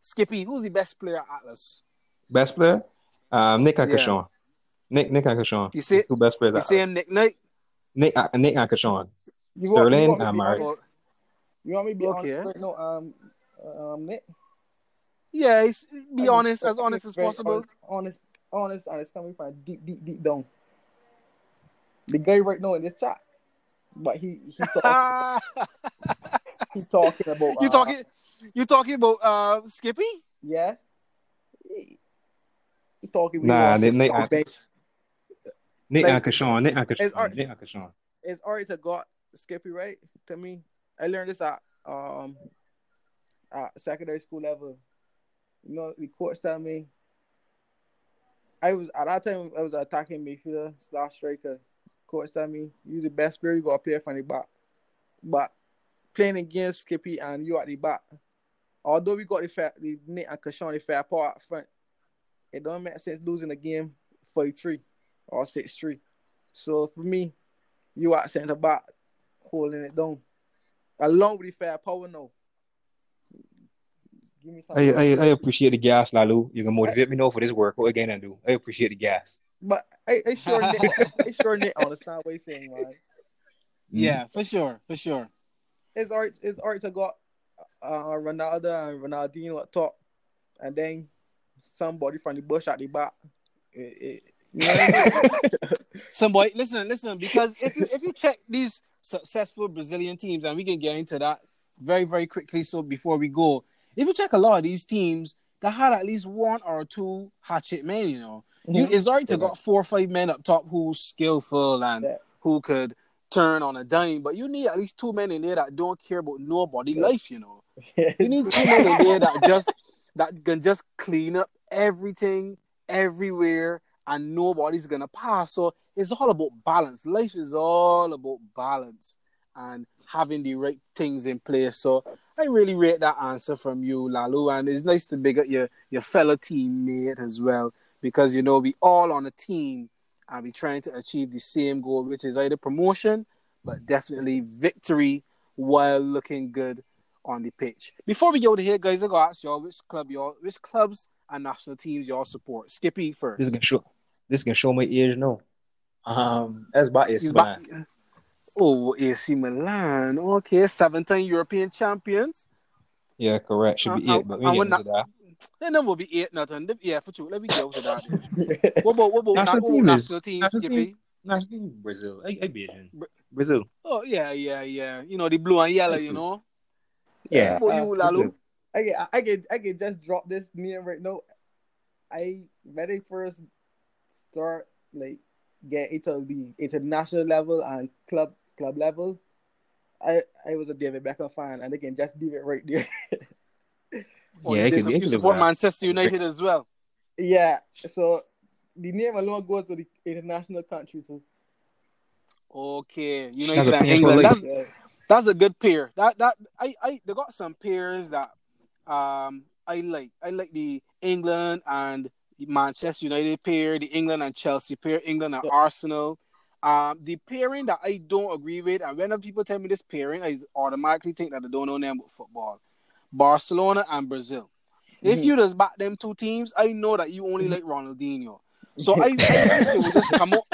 Skippy. Who's the best player at Atlas? Best player? Um, Nick Yeah. and Kashawn. Nick, Nick and Kashawn. You see, two best players. you see him, Nick Knight. Nick, uh, Nick and Kashawn. You Sterling want, you want me to and be Maris. honest? You want me to be Okay. honest right now, um, um, Nick? Yeah, he's, be I'm- honest, as honest as possible. Honest, honest, honest, and it's coming from deep, deep, deep down. The guy right now in this chat, but he he talk, he talking about you uh, talking? You talking about uh, Skippy? Yeah, he, he talking. he Nah, wants Nick- to Nick- go I- bench. Nick Like- and Kashawn. Nick and It's Kashawn. art- Nick and Kashawn. It's alright to got Skippy right to me. I learned this at um at secondary school level. You know, the coach tell me I was at that time I was attacking midfielder slash striker. Coach tell me you the best player you gotta play from the back. But playing against Skippy and you at the back, although we got the fair the Nick and Kashawn the fair part up front, it don't make sense losing the game 43 or 6-3. So for me, you at centre back holding it down. Along with the fair power now. Give me some I, I, I appreciate the gas, Lalu. You can motivate me now for this work. What again I do? I appreciate the gas. but I, I sure Nick I sure Nick understand what he's saying, man. Yeah, for sure, for sure. It's alright it's alright to got uh Ronaldo and Ronaldinho at top and then somebody from the bush at the back. It- it- you know what Some boy, listen, listen, because if you if you check these successful Brazilian teams, and we can get into that very very quickly. So before we go, if you check a lot of these teams, that had at least one or two hatchet men. You know, you, it's alright to got four or five men up top who's skillful and Yeah. who could turn on a dime, but you need at least two men in there that don't care about nobody Yeah. life. You know. You need two men in there that just that can just clean up everything everywhere and nobody's gonna pass. So it's all about balance. Life is all about balance and having the right things in place. So I really rate that answer from you, Lalu, and it's nice to big up your your fellow teammate as well because you know we all on a team and we trying to achieve the same goal, which is either promotion, but definitely victory while looking good on the pitch. Before we go to here, guys, I gotta ask y'all which club y'all, which clubs and national teams y'all support. Skippy first. This can show. This can show my age now. Um, that's about AC He's Milan. back- Oh, AC Milan. Okay, seven-time European champions. Yeah, correct. Should be Uh, eight, but we uh, get we're into not- that. Then that will be eight nothing. Yeah, for sure. Let me go to that. What about what about, National na- what about team is- national team, national Skippy? National team Brazil. I, I be Asian. Brazil. Oh yeah, yeah, yeah. You know the blue and yellow. You know. Yeah. What about you, Uh, Lalu? I can I can I can just drop this name right now. I very first start like get into the international level and club club level, I I was a David Beckham fan and I can just leave it right there. Oh, Yeah, you, I did- you support. Manchester United as well. yeah, so the name alone goes to the international country too. Okay, you know a and England. That's, Yeah. that's a good pair. That that I I they got some pairs that um I like. I like the England and Manchester United pair, the England and Chelsea pair, England and Yeah. Arsenal. Um, the pairing that I don't agree with, and whenever people tell me this pairing, I automatically think that they don't know them football. Barcelona and Brazil. If Mhm. you just back them two teams, I know that you only like Ronaldinho. So I, I wish they would just come out,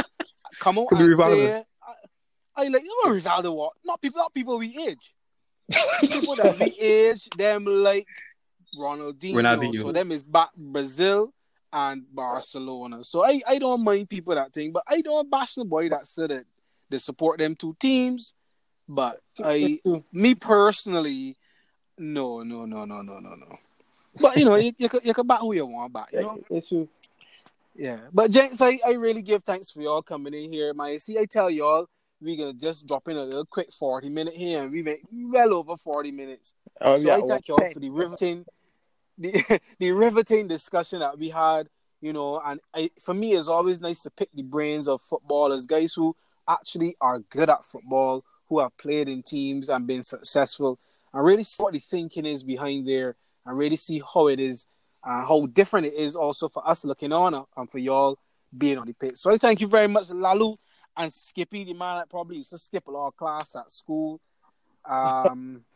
come out and say, I, I like you know Rivaldo what? Not people, not people we age. people that we age, them like Ronaldinho. Ronaldinho. So them is back Brazil and Barcelona. So I, I don't mind people that thing, but I don't bash the boy that said that they support them two teams. But I, me personally, no, no, no, no, no, no, no. But you know, you, you you could back who you want back, you know. It's true. Yeah, but gents, I, I really give thanks for y'all coming in here, My See, I tell y'all, we gonna just drop in a little quick forty minute here, and we went well over forty minutes. Oh, so yeah, I thank y'all for the riveting, the the riveting discussion that we had. You know, and I, for me, it's always nice to pick the brains of footballers, guys who actually are good at football, who have played in teams and been successful, and really see what the thinking is behind there, and really see how it is and how different it is also for us looking on uh, and for y'all being on the pitch. So I thank you very much, Lalu and Skippy, the man that probably used to skip a lot of class at school. Um,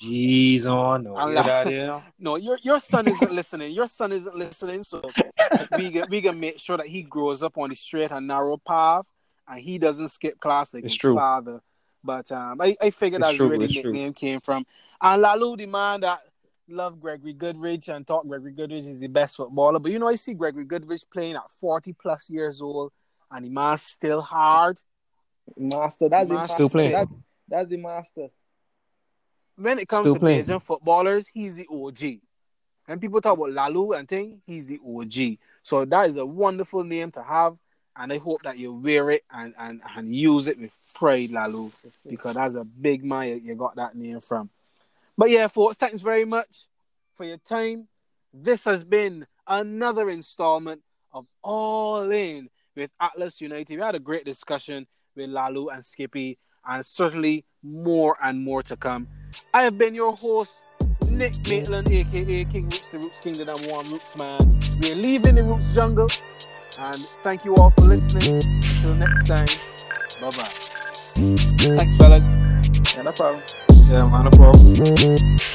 Jeez, on no, And get la- out. No, your your son isn't listening. Your son isn't listening. So we can we can make sure that he grows up on the straight and narrow path, and he doesn't skip class like It's his true. father. But um, I, I figured that's where the it's true. nickname came from. And Lalu, the man that loved Gregory Goodridge and thought Gregory Goodridge is the best footballer. But you know, I see Gregory Goodridge playing at 40 plus years old, and the man's still hard. Master, that's the Master. master. Still playing. That, that's the master. When it comes Still to playing. Bajan footballers, he's the OG. When people talk about Lalu and thing, he's the OG. So that is a wonderful name to have, and I hope that you wear it and and, and use it with pride, Lalu, because that's a big man you- you got that name from. But yeah, folks, thanks very much for your time. This has been another installment of All In with Atlas United. We had a great discussion with Lalu and Skippy, and certainly more and more to come. I have been your host, Nick Maitland, aka King Roots, the Roots King, the number one Roots man. We're leaving the Roots jungle, and thank you all for listening. Until next time, bye bye. Thanks, fellas. Yeah, no problem. Yeah, man, no problem.